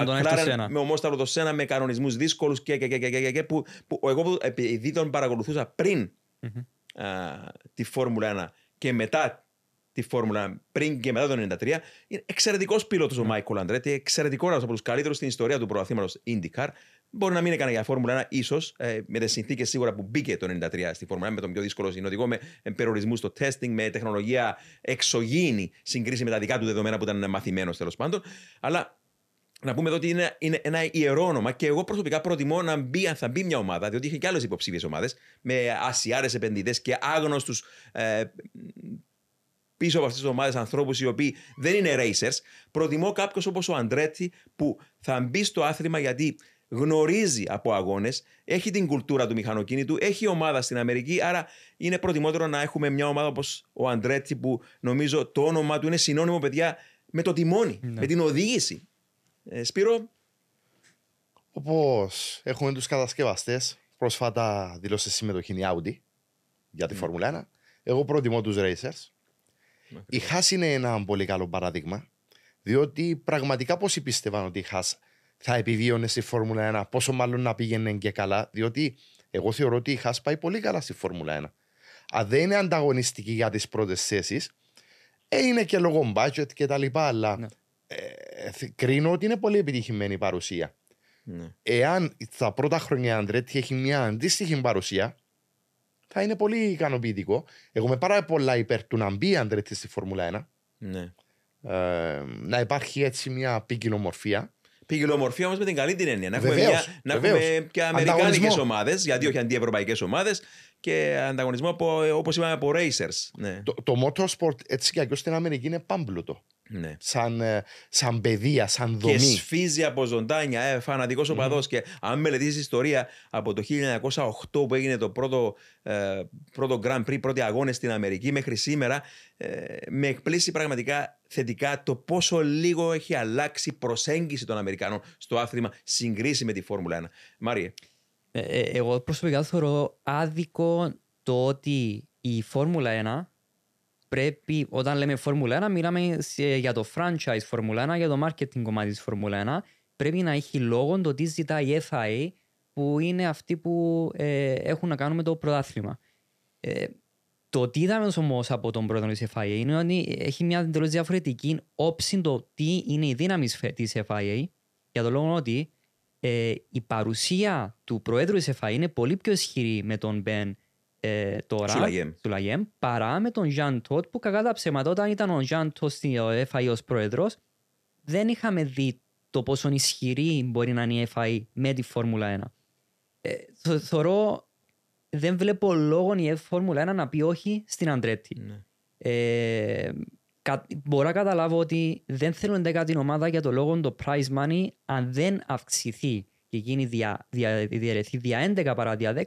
A: Με ομόσταυρο το Σένα, με κανονισμούς δύσκολους και, και, και, και, και, και, που, που εγώ επειδή τον παρακολουθούσα πριν mm-hmm. α, τη Φόρμουλα 1 και μετά τη Φόρμουλα πριν και μετά το 1993. Είναι εξαιρετικός πιλότος ο Μάικολ Αντρέτη, εξαιρετικό ένας από τους καλύτερους στην ιστορία του πρωταθλήματο IndyCar. Μπορεί να μην έκανε για Φόρμουλα 1, ίσως ε, με τις συνθήκες σίγουρα που μπήκε το 1993 στη Φόρμουλα 1, με τον πιο δύσκολο συνοδηγό, με περιορισμούς στο testing, με τεχνολογία εξωγήινη συγκρίση με τα δικά του δεδομένα που ήταν μαθημένος τέλος πάντων. Αλλά να πούμε εδώ ότι είναι, είναι ένα ιερό όνομα και εγώ προσωπικά προτιμώ να μπει, αν θα μπει μια ομάδα, διότι είχε και άλλες υποψήφιες ομάδες με ασιάρες επενδυτές και άγνωστους ε, πίσω από αυτές τις ομάδες ανθρώπους οι οποίοι δεν είναι racers. Προτιμώ κάποιος όπως ο Αντρέτη που θα μπει στο άθλημα γιατί γνωρίζει από αγώνες, έχει την κουλτούρα του μηχανοκίνητου, έχει ομάδα στην Αμερική. Άρα είναι προτιμότερο να έχουμε μια ομάδα όπως ο Αντρέτσι, που νομίζω το όνομα του είναι συνώνυμο, παιδιά, με το τιμόνι, ναι. με την οδήγηση. Ε, Σπύρο;
D: Όπως έχουμε τους κατασκευαστές, πρόσφατα δήλωσε συμμετοχή η Audi για τη mm. Φόρμουλα 1. Εγώ προτιμώ τους Racers. Η Χά είναι ένα πολύ καλό παράδειγμα. Διότι πραγματικά πόσοι πίστευαν ότι η Χά θα επιβίωνε στη Φόρμουλα 1, πόσο μάλλον να πήγαινε και καλά. Διότι εγώ θεωρώ ότι η Χάς πάει πολύ καλά στη Φόρμουλα 1. Αν δεν είναι ανταγωνιστική για τις πρώτες θέσεις, ε, είναι και λόγω budget και τα λοιπά, αλλά
B: Ναι.
D: ε, θ- κρίνω ότι είναι πολύ επιτυχημένη η παρουσία.
A: Ναι.
D: Εάν στα πρώτα χρόνια η Αντρέτη έχει μια αντίστοιχη παρουσία, θα είναι πολύ ικανοποιητικό. Εγώ είμαι πάρα πολλά υπέρ του να μπει η Αντρέτη στη Φόρμουλα 1.
A: Ναι.
D: Ε, να υπάρχει έτσι μια ποικιλομορφία.
A: Ποικιλομορφία όμως με την καλή την έννοια. Να έχουμε,
D: Βεβαίως,
A: μια, να
D: βεβαίως.
A: έχουμε και αμερικάνικες
D: Ανταγωνισμό.
A: ομάδες, γιατί όχι αντιευρωπαϊκές ομάδες, και ανταγωνισμό όπως είπαμε από racers. Ναι.
D: Το, το motorsport έτσι και αλλιώς στην Αμερική είναι πάμπλουτο.
A: ναι.
D: Σαν, ε, σαν παιδεία, σαν
A: Και
D: δομή.
A: σφίζει από ζωντάνια, ε, φανατικός οπαδός. Και αν μελετήσεις ιστορία από το 1908 που έγινε το πρώτο, ε, πρώτο Grand Prix, πρώτοι αγώνες στην Αμερική μέχρι σήμερα, ε, με εκπλήσει πραγματικά θετικά το πόσο λίγο έχει αλλάξει η προσέγγιση των Αμερικανών στο άθλημα συγκρίση με τη Φόρμουλα 1. Μάριε.
B: Ε, ε, εγώ προσωπικά θεωρώ άδικο το ότι η Φόρμουλα 1 πρέπει, όταν λέμε Φόρμουλα 1, μιλάμε σε- για το franchise Φόρμουλα 1, για το marketing κομμάτι της Φόρμουλα 1. Πρέπει να έχει λόγο το τι ζητάει η FIA, που είναι αυτοί που ε, έχουν να κάνουν με το πρωτάθλημα. Ε, το τι είδαμε όμως από τον πρόεδρο της FIA είναι ότι έχει μια εντελώς διαφορετική όψη το τι είναι η δύναμη της FIA, για τον λόγο ότι ε, η παρουσία του Προέδρου της ΕΦΑ είναι πολύ πιο ισχυρή με τον Μπεν ε, τώρα,
A: Σουλαγέμ.
B: Σουλαγέμ, παρά με τον Ζαν Τότ που κακά τα ψέματα όταν ήταν ο Ζαν Τότ στην ΕΦΑ ως πρόεδρος δεν είχαμε δει το πόσο ισχυρή μπορεί να είναι η ΕΦΑ με τη Φόρμουλα 1. Ε, θω- θεωρώ δεν βλέπω λόγο η Φόρμουλα 1 να πει όχι στην Αντρέτη.
A: Ναι.
B: Ε, κα, μπορώ να καταλάβω ότι δεν θέλουν 10 την ομάδα για το λόγο το prize money αν δεν αυξηθεί και γίνει δια, δια, διαιρεθεί δια 11 παρά δια 10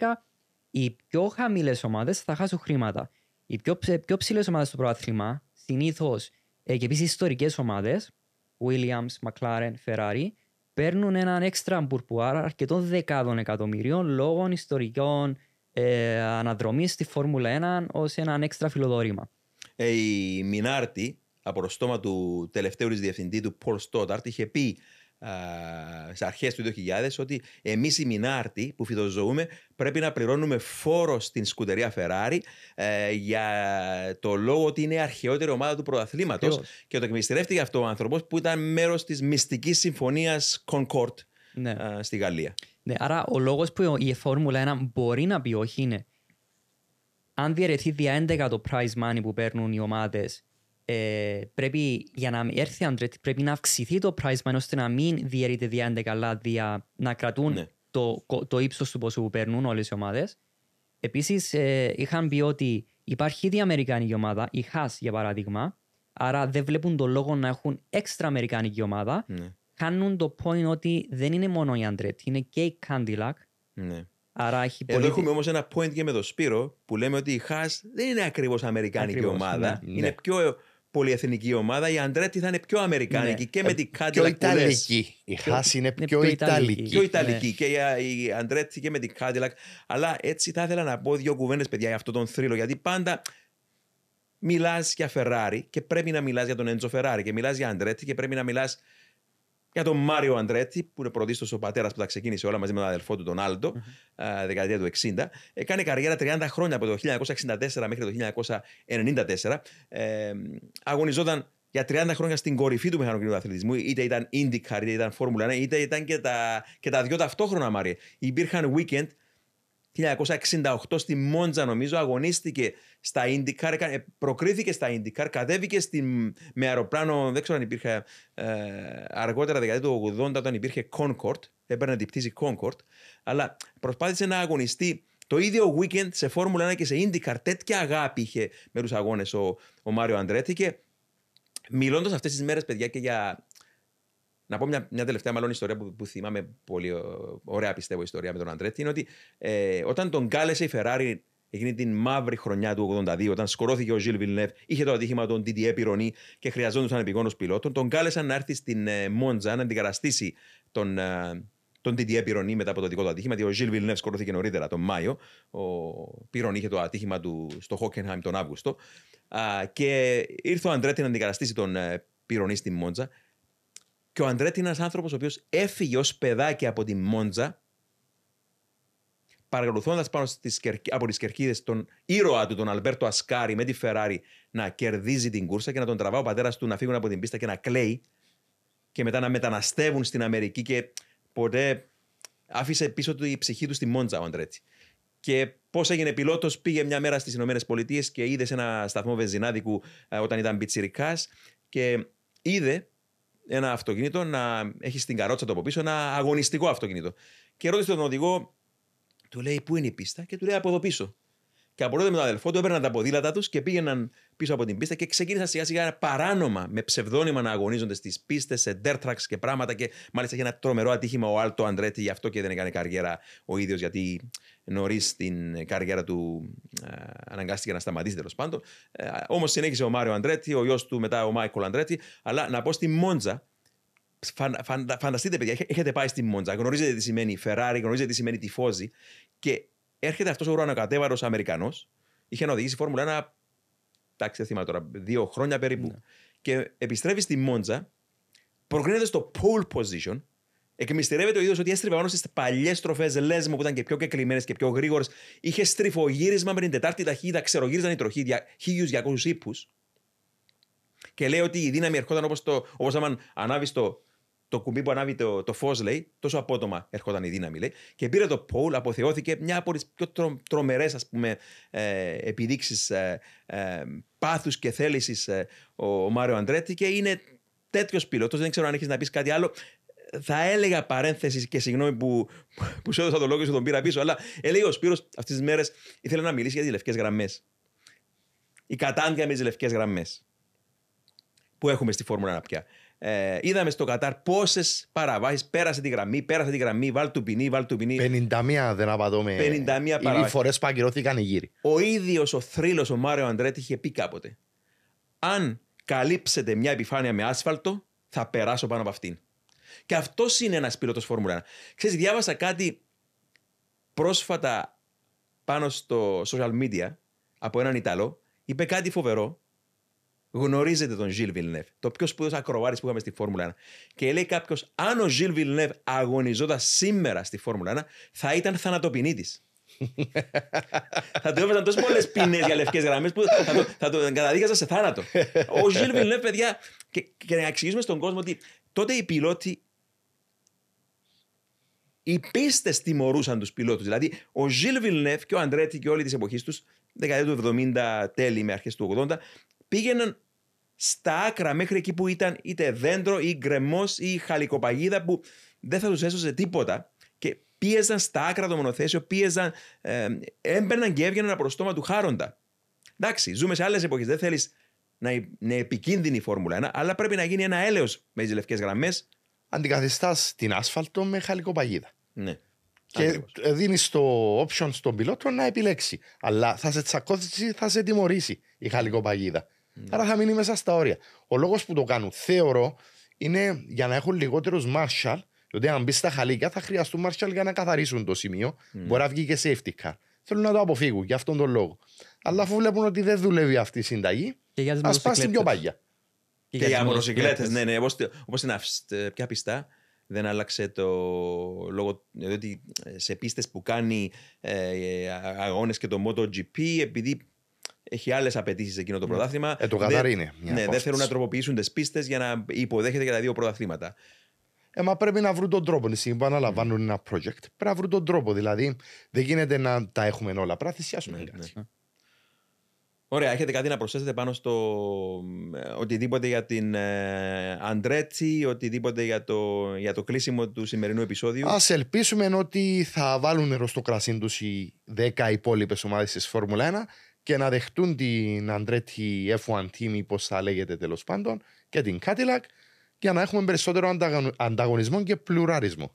B: οι πιο χαμηλές ομάδες θα χάσουν χρήματα. Οι πιο, ψε- πιο ψηλές ομάδες στο πρωτάθλημα συνήθως ε, και επίσης ιστορικές ομάδες, Williams, McLaren, Ferrari, παίρνουν έναν έξτρα μπουρπουάρα αρκετών δεκάδων εκατομμυρίων λόγω ιστορικών ε, αναδρομή στη Φόρμουλα 1 ως έναν έξτρα φιλοδόρημα.
A: Ε, η Μινάρτη, από το στόμα του τελευταίου της διευθυντή του Πολ Στόταρτ, είχε πει α, σε αρχές του 2000 ότι εμείς οι Μινάρτη που φυτοζωούμε πρέπει να πληρώνουμε φόρο στην σκουτερία Ferrari ε, για το λόγο ότι είναι η αρχαιότερη ομάδα του πρωταθλήματος
B: Ακριβώς.
A: και το εκμυστηρεύτηκε αυτό ο άνθρωπος που ήταν μέρος της μυστικής συμφωνίας Concord
B: Ναι.
A: α, στη Γαλλία.
B: Ναι, άρα ο λόγος που η Φόρμουλα 1 μπορεί να πει όχι είναι αν διαιρεθεί δια 11 το prize money που παίρνουν οι ομάδες ε, πρέπει για να έρθει η Αντρέτη πρέπει να αυξηθεί το prize money ώστε να μην διαιρείται δια 11 αλλά δια, να κρατούν
A: Ναι.
B: το, το ύψος του ποσού που παίρνουν όλες οι ομάδες. Επίσης ε, είχαν πει ότι υπάρχει ήδη αμερικάνικη ομάδα, η Haas για παράδειγμα, άρα δεν βλέπουν το λόγο να έχουν έξτρα αμερικάνικη ομάδα
A: Ναι.
B: Χάνουν το point ότι δεν είναι μόνο η Αντρέτη, είναι και η Cadillac.
A: Ναι.
B: Άρα έχει
A: Εδώ
B: πολύ...
A: έχουμε όμως ένα point και με τον Σπύρο που λέμε ότι η Χάς δεν είναι ακριβώς αμερικάνικη
B: Ακριβώς,
A: ομάδα.
D: ναι.
A: Είναι
D: Ναι.
A: πιο πολυεθνική ομάδα. Η Αντρέτη θα είναι πιο αμερικάνικη
B: Ναι.
A: και με την
D: Πιο
A: Cadillac που λες.
D: Ιταλική. Η Χάση είναι
B: είναι
D: πιο
B: πιο
D: Ιταλική.
B: Ιταλική.
A: Πιο Ιταλική
B: Ναι.
A: και η- η Αντρέτη και με την Cadillac. Αλλά έτσι θα ήθελα να πω δύο κουβέντες, παιδιά, για αυτό τον θρύλο. Γιατί πάντα μιλάς για Ferrari και πρέπει να μιλάς για τον Έντζο Ferrari και μιλάς για Αντρέτη και πρέπει να μιλάς για τον Μάριο Αντρέτη, που είναι πρωτίστως ο πατέρας που τα ξεκίνησε όλα μαζί με τον αδελφό του, τον Άλντο, α, δεκαετία του 60. Έκανε καριέρα 30 χρόνια από το 1964 μέχρι το 1994. Ε, αγωνιζόταν για 30 χρόνια στην κορυφή του μηχανοκίνητου αθλητισμού, είτε ήταν IndyCar, είτε ήταν Formula 1, είτε ήταν και τα, και τα δυο ταυτόχρονα, Μάρια. Υπήρχαν weekend 1968 στη Μόντζα νομίζω αγωνίστηκε στα IndyCar, έκανε- ε, προκρίθηκε στα IndyCar, κατέβηκε στην, με αεροπλάνο, δεν ξέρω αν υπήρχε ε, αργότερα δεκαετία του 80 όταν υπήρχε Concord, έπαιρνε την πτήση Concord, αλλά προσπάθησε να αγωνιστεί το ίδιο weekend σε Φόρμουλα 1 και σε IndyCar. Τέτοια αγάπη είχε με τους αγώνες ο, ο Μάριο Αντρέτη και μιλώντας αυτές τις μέρες παιδιά και για να πω μια, μια τελευταία μάλλον ιστορία που, που θυμάμαι πολύ ε, ωραία πιστεύω ιστορία με τον Αντρέτη είναι ότι ε, όταν τον κάλεσε η Ferrari εκείνη την μαύρη χρονιά του 82 όταν σκορώθηκε ο Ζιλ Βιλνεύ είχε το ατύχημα των Didier Pironi και χρειαζόντουσαν επιγόνους πιλότων τον κάλεσαν να έρθει στην ε, Μόντζα να αντικαταστήσει τον, ε, τον Didier Pironi μετά από το δικό του ατύχημα. Γιατί ο Ζιλ Βιλνεύ σκοτώθηκε νωρίτερα τον Μάιο. Ο Pironi είχε το ατύχημα του στο Χόκενχάιμ τον Αύγουστο. Α, και ήρθε ο Αντρέτη να αντικαταστήσει τον ε, Pironi στη Μόντζα. Και ο Αντρέτη είναι ένας άνθρωπος ο οποίος έφυγε ως παιδάκι από τη Μόντζα παρακολουθώντας πάνω στις, κερκ- από τις κερκίδες τον ήρωα του, τον Αλμπέρτο Ασκάρη, με τη Ferrari να κερδίζει την κούρσα και να τον τραβά ο πατέρας του να φύγουν από την πίστα και να κλαίει και μετά να μεταναστεύουν στην Αμερική και ποτέ άφησε πίσω του η ψυχή του στη Μόντζα ο Αντρέτσι. Και πώς έγινε πιλότος, πήγε μια μέρα στις Ηνωμένες Πολιτείες και είδε σε ένα σταθμό βενζινάδικου ε, όταν ήταν πιτσιρικάς και είδε ένα αυτοκίνητο να έχει στην καρότσα του από πίσω ένα αγωνιστικό αυτοκίνητο. Και ρώτησε τον οδηγό, του λέει πού είναι η πίστα και του λέει από εδώ πίσω. Και από τότε με τον αδελφό του έπαιρναν τα ποδήλατα τους και πήγαιναν πίσω από την πίστα και ξεκίνησαν σιγά σιγά παράνομα με ψευδόνυμα να αγωνίζονται στις πίστες, σε dirt tracks και πράγματα. Και μάλιστα είχε ένα τρομερό ατύχημα ο Άλτο Αντρέτη, γι' αυτό και δεν έκανε καριέρα ο ίδιος, γιατί νωρίς στην καριέρα του ε, αναγκάστηκε να σταματήσει τέλος πάντων. Ε, Όμως συνέχισε ο Μάριο Αντρέτη, ο γιος του μετά ο Μάικολ Αντρέτη. Αλλά να πω στη Μόντζα, Φαν, φαν, φανταστείτε, παιδιά, έχ- έχετε πάει στη Μόντζα, γνωρίζετε τι σημαίνει Ferrari, γνωρίζετε τι σημαίνει τυφώζη και έρχεται αυτός ο ουρανοκατέβαρος Αμερικανός. Είχε να οδηγήσει Φόρμουλα 1, εντάξει, δεν θυμάμαι τώρα, δύο χρόνια περίπου. Και επιστρέφει στη Μόντζα, προκρίνεται στο pole position, εκμυστηρεύεται ο ίδιο ότι έστριβε πάνω στις παλιές τροφέ Λέσμο που ήταν και πιο κεκλειμένε και πιο γρήγορες. Είχε στριφογύρισμα με την τετάρτη ταχύτητα, ξερογύριζαν οι τροχοί 1200 ύπους. Και λέει ότι η δύναμη ερχόταν όπως το, όπως άμα ανάβεις το, το κουμπί που ανάβει το, το φως, λέει, τόσο απότομα ερχόταν η δύναμη, λέει. Και πήρε το pole, αποθεώθηκε μια από τις πιο τρο, τρομερές, ας πούμε, ε, επιδείξεις ε, ε, πάθους και θέλησης ε, ο, ο Μάριο Αντρέτη και είναι τέτοιος πιλότος. Δεν ξέρω αν έχεις να πεις κάτι άλλο. Θα έλεγα παρένθεσης και συγγνώμη που, που σου έδωσα το λόγο και σου τον πήρα πίσω, αλλά έλεγε ο Σπύρος αυτές τις μέρες ήθελε να μιλήσει για τις λευκές γραμμές. Η κατάντια με τις λευκές γραμμές που έχουμε στη Φόρμουλα 1 πια. Ε, είδαμε στο Κατάρ πόσες παραβάσεις πέρασε τη γραμμή, πέρασε τη γραμμή, βάλ του ποινή, βάλ του ποινή.
D: 51 δεν απατώμε.
A: 51
D: Οι
A: παραβάσεις.
D: φορές που ακυρώθηκαν οι γύροι.
A: Ο ίδιος ο θρύλος ο Μάριο Αντρέτη είχε πει κάποτε: Αν καλύψετε μια επιφάνεια με άσφαλτο, θα περάσω πάνω από αυτήν. Και αυτός είναι ένας πιλότος Φόρμουλα 1. Ξέρεις, διάβασα κάτι πρόσφατα πάνω στο social media από έναν Ιταλό. Είπε κάτι φοβερό. Γνωρίζετε τον Ζιλ Βιλνεύ, το πιο σπουδαίος ακροβάρης που είχαμε στη Φόρμουλα 1. Και λέει κάποιος, αν ο Ζιλ Βιλνεύ αγωνιζόταν σήμερα στη Φόρμουλα 1, θα ήταν θανατοποιητής. *laughs* θα του έβαζαν τόσες πολλές ποινέ για λευκές γραμμές που θα το, θα το καταδίκαζαν σε θάνατο. Ο Ζιλ Βιλνεύ, παιδιά, και, και να εξηγήσουμε στον κόσμο ότι τότε οι πιλότοι. Οι πίστες τιμωρούσαν τους πιλότους. Δηλαδή, ο Ζιλ Βιλνεύ και ο Αντρέτη και όλη της εποχής τους, δεκαετία του 70 τέλη με αρχές του 80, πήγαιναν στα άκρα μέχρι εκεί που ήταν είτε δέντρο ή γκρεμός ή χαλικοπαγίδα που δεν θα τους έσωσε τίποτα και πίεζαν στα άκρα το μονοθέσιο, πίεζαν, ε, έμπαιναν και έβγαιναν από το στόμα του χάροντα. Εντάξει, ζούμε σε άλλες εποχές. Δεν θέλεις να είναι επικίνδυνη η Φόρμουλα 1, αλλά πρέπει να γίνει ένα έλεος με τις λευκές γραμμές.
D: Αντικαθιστάς την άσφαλτο με χαλικοπαγίδα.
A: Ναι.
D: Και
A: Ακριβώς.
D: δίνεις το option στον πιλότο να επιλέξει. Αλλά θα σε τσακώσει, θα σε τιμωρήσει η χαλικοπαγίδα.
A: Ναι.
D: Άρα θα μείνει μέσα στα όρια. Ο λόγος που το κάνουν, θεωρώ, είναι για να έχουν λιγότερους Marshall. Διότι αν μπεις στα χαλίκια θα χρειαστούν Marshall για να καθαρίσουν το σημείο.
A: Ναι.
D: Μπορεί να βγει και safety car. Θέλουν να το αποφύγουν για αυτόν τον λόγο. Αλλά αφού βλέπουν ότι δεν δουλεύει αυτή η συνταγή,
B: Και για τις
D: ας πας στην πιο
B: μοτοσυκλέτες.
D: παγιά.
A: Και,
B: τις
A: για μοτοσυκλέτες,
B: μοτοσυκλέτες.
A: ναι, ναι. Όπως, όπως στην Αυστ- ε, ποια πιστά δεν άλλαξε το λόγο. Διότι σε πίστες που κάνει ε, αγώνες και το MotoGP, επειδή έχει άλλες απαιτήσεις εκείνο το πρωτάθλημα.
D: Ε, το
A: δεν-
D: Κατάρ είναι μια
A: Ναι, δεν
D: απόσταση.
A: θέλουν να τροποποιήσουν τις πίστες για να υποδέχεται και τα δύο πρωταθλήματα.
D: Ε, μα πρέπει να βρουν τον τρόπο. Τη στιγμή που αναλαμβάνουν ένα project, πρέπει να βρουν τον τρόπο. Δηλαδή, δεν γίνεται να τα έχουμε όλα. Πρέπει να θυσιάσουμε
A: Ναι,
D: κάτι.
A: ναι. Ωραία, έχετε κάτι να προσθέσετε πάνω στο ε, οτιδήποτε για την ε, Αντρέτσι, οτιδήποτε για το, για το κλείσιμο του σημερινού επεισόδιου;
D: Α ελπίσουμε ότι θα βάλουν νερό στο κρασί τους οι 10 υπόλοιπες ομάδες της Φόρμουλα 1 και να δεχτούν την Andretti F1 Team, ή πώ θα λέγεται τέλος πάντων, και την Cadillac για να έχουμε περισσότερο ανταγωνι- ανταγωνισμό και πλουραρισμό.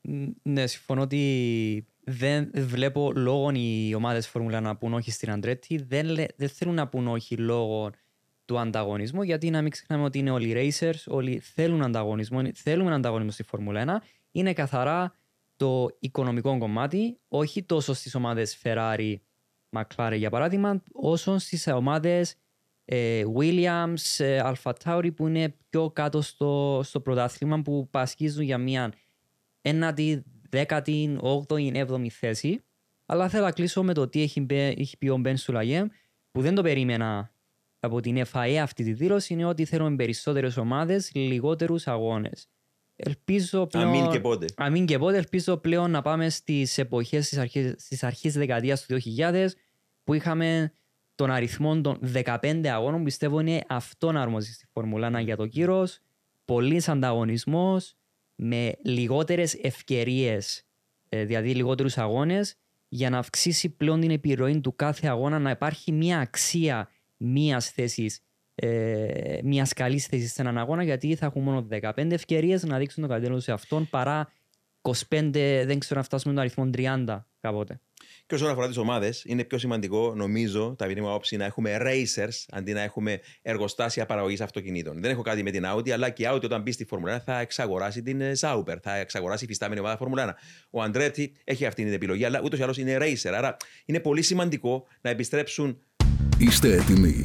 B: Ν- Ναι, συμφωνώ ότι δεν βλέπω λόγω οι ομάδες Φόρμουλα να πούν όχι στην Αντρέτη. Δεν, λέ- δεν θέλουν να πούν όχι λόγω του ανταγωνισμού, γιατί να μην ξεχνάμε ότι είναι όλοι racers, όλοι θέλουν ανταγωνισμό, είναι- θέλουμε ανταγωνισμό στη Φόρμουλα 1 είναι καθαρά το οικονομικό κομμάτι, όχι τόσο στις ομάδες Ferrari, McLaren για παράδειγμα, όσο στις ομάδες ε, Williams, ε, Alpha Tauri που είναι πιο κάτω στο, στο πρωτάθλημα που πασχίζουν για μια ένατη, δέκατη, όγδοη, έβδομη θέση. Αλλά θέλω να κλείσω με το τι έχει, έχει πει ο Μπεν Σουλαγέμ που δεν το περίμενα από την FIA αυτή τη δήλωση είναι ότι θέλουμε περισσότερες ομάδες, λιγότερους αγώνες. Ελπίζω πλέον...
A: Αμήν και πότε.
B: Αμήν και πότε. Ελπίζω πλέον να πάμε στις εποχές στις αρχές, στις αρχές της δεκαετίας του 2000 που είχαμε τον αριθμό των 15 αγώνων. Πιστεύω είναι αυτό να αρμόζει στη Φόρμουλα 1 για το κύρος. Πολύ ανταγωνισμός με λιγότερες ευκαιρίες, ε, δηλαδή λιγότερους αγώνες, για να αυξήσει πλέον την επιρροή του κάθε αγώνα, να υπάρχει μια αξία μια θέσης, ε, μια καλή θέση σε έναν αγώνα, γιατί θα έχουν μόνο 15 ευκαιρίες να δείξουν το καλύτερο σε αυτόν παρά 25, δεν ξέρω να φτάσουμε τον αριθμό 30 κάποτε.
A: Και όσον αφορά τις ομάδες, είναι πιο σημαντικό, νομίζω, τα μήνυμα όψη να έχουμε racers αντί να έχουμε εργοστάσια παραγωγής αυτοκινήτων. Δεν έχω κάτι με την Audi, αλλά και η Audi όταν μπει στη Φόρμουλα 1 θα εξαγοράσει την ε, Sauber, θα εξαγοράσει η φυστάμενη ομάδα Φόρμουλα 1. Ο Αντρέτη έχει αυτή την επιλογή, αλλά ούτως ή άλλως είναι racer. Άρα είναι πολύ σημαντικό να επιστρέψουν.
C: Είστε έτοιμοι.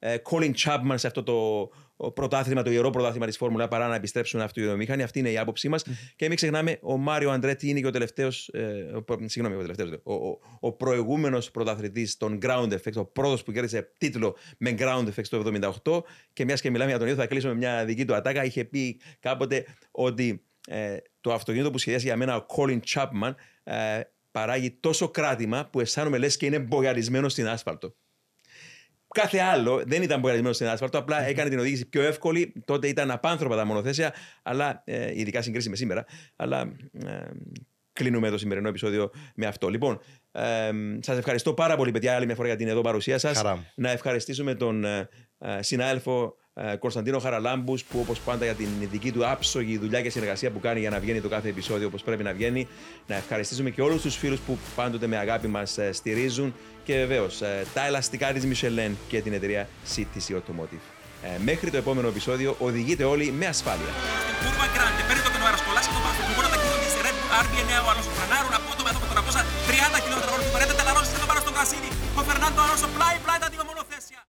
A: Colin Chapman σε αυτό το πρωτάθλημα, το ιερό πρωτάθλημα της Φόρμουλα παρά να επιστρέψουν αυτοκινητομηχανή. Αυτή είναι η άποψή μας. Και μην ξεχνάμε, ο Μάριο Αντρέτη είναι και ο τελευταίος. Ε, συγγνώμη, ο τελευταίος. Ο, ο, ο προηγούμενος πρωταθλητής των Ground Effects, ο πρώτος που κέρδισε τίτλο με Ground Effects το 1978. Και μιας και μιλάμε για τον ίδιο, θα κλείσω με μια δική του ατάκα. Είχε πει κάποτε ότι ε, το αυτοκίνητο που σχεδιάζει για μένα ο Colin Chapman ε, παράγει τόσο κράτημα που αισθάνομαι λες και είναι μπογαρισμένο στην άσφαλτο. Κάθε άλλο δεν ήταν μπογαρισμένο στην άσφαλτο, απλά έκανε την οδήγηση πιο εύκολη. Τότε ήταν απάνθρωπα τα μονοθέσια, αλλά ε, ειδικά συγκρίση με σήμερα. Αλλά ε, κλείνουμε το σημερινό επεισόδιο με αυτό. Λοιπόν, ε, σας ευχαριστώ πάρα πολύ, παιδιά, άλλη μια φορά για την εδώ παρουσία σας. Να ευχαριστήσουμε τον ε, ε συνάδελφο ε, Κωνσταντίνο Χαραλάμπους, που όπως πάντα για την δική του άψογη δουλειά και συνεργασία που κάνει για να βγαίνει το κάθε επεισόδιο όπως πρέπει να βγαίνει. Να ευχαριστήσουμε και όλους τους φίλους που πάντοτε με αγάπη μας ε, στηρίζουν και βεβαίως ε, τα ελαστικά της Michelin και την εταιρεία CTC Automotive. μέχρι το επόμενο επεισόδιο, οδηγείτε όλοι με ασφάλεια. Fernando Alonso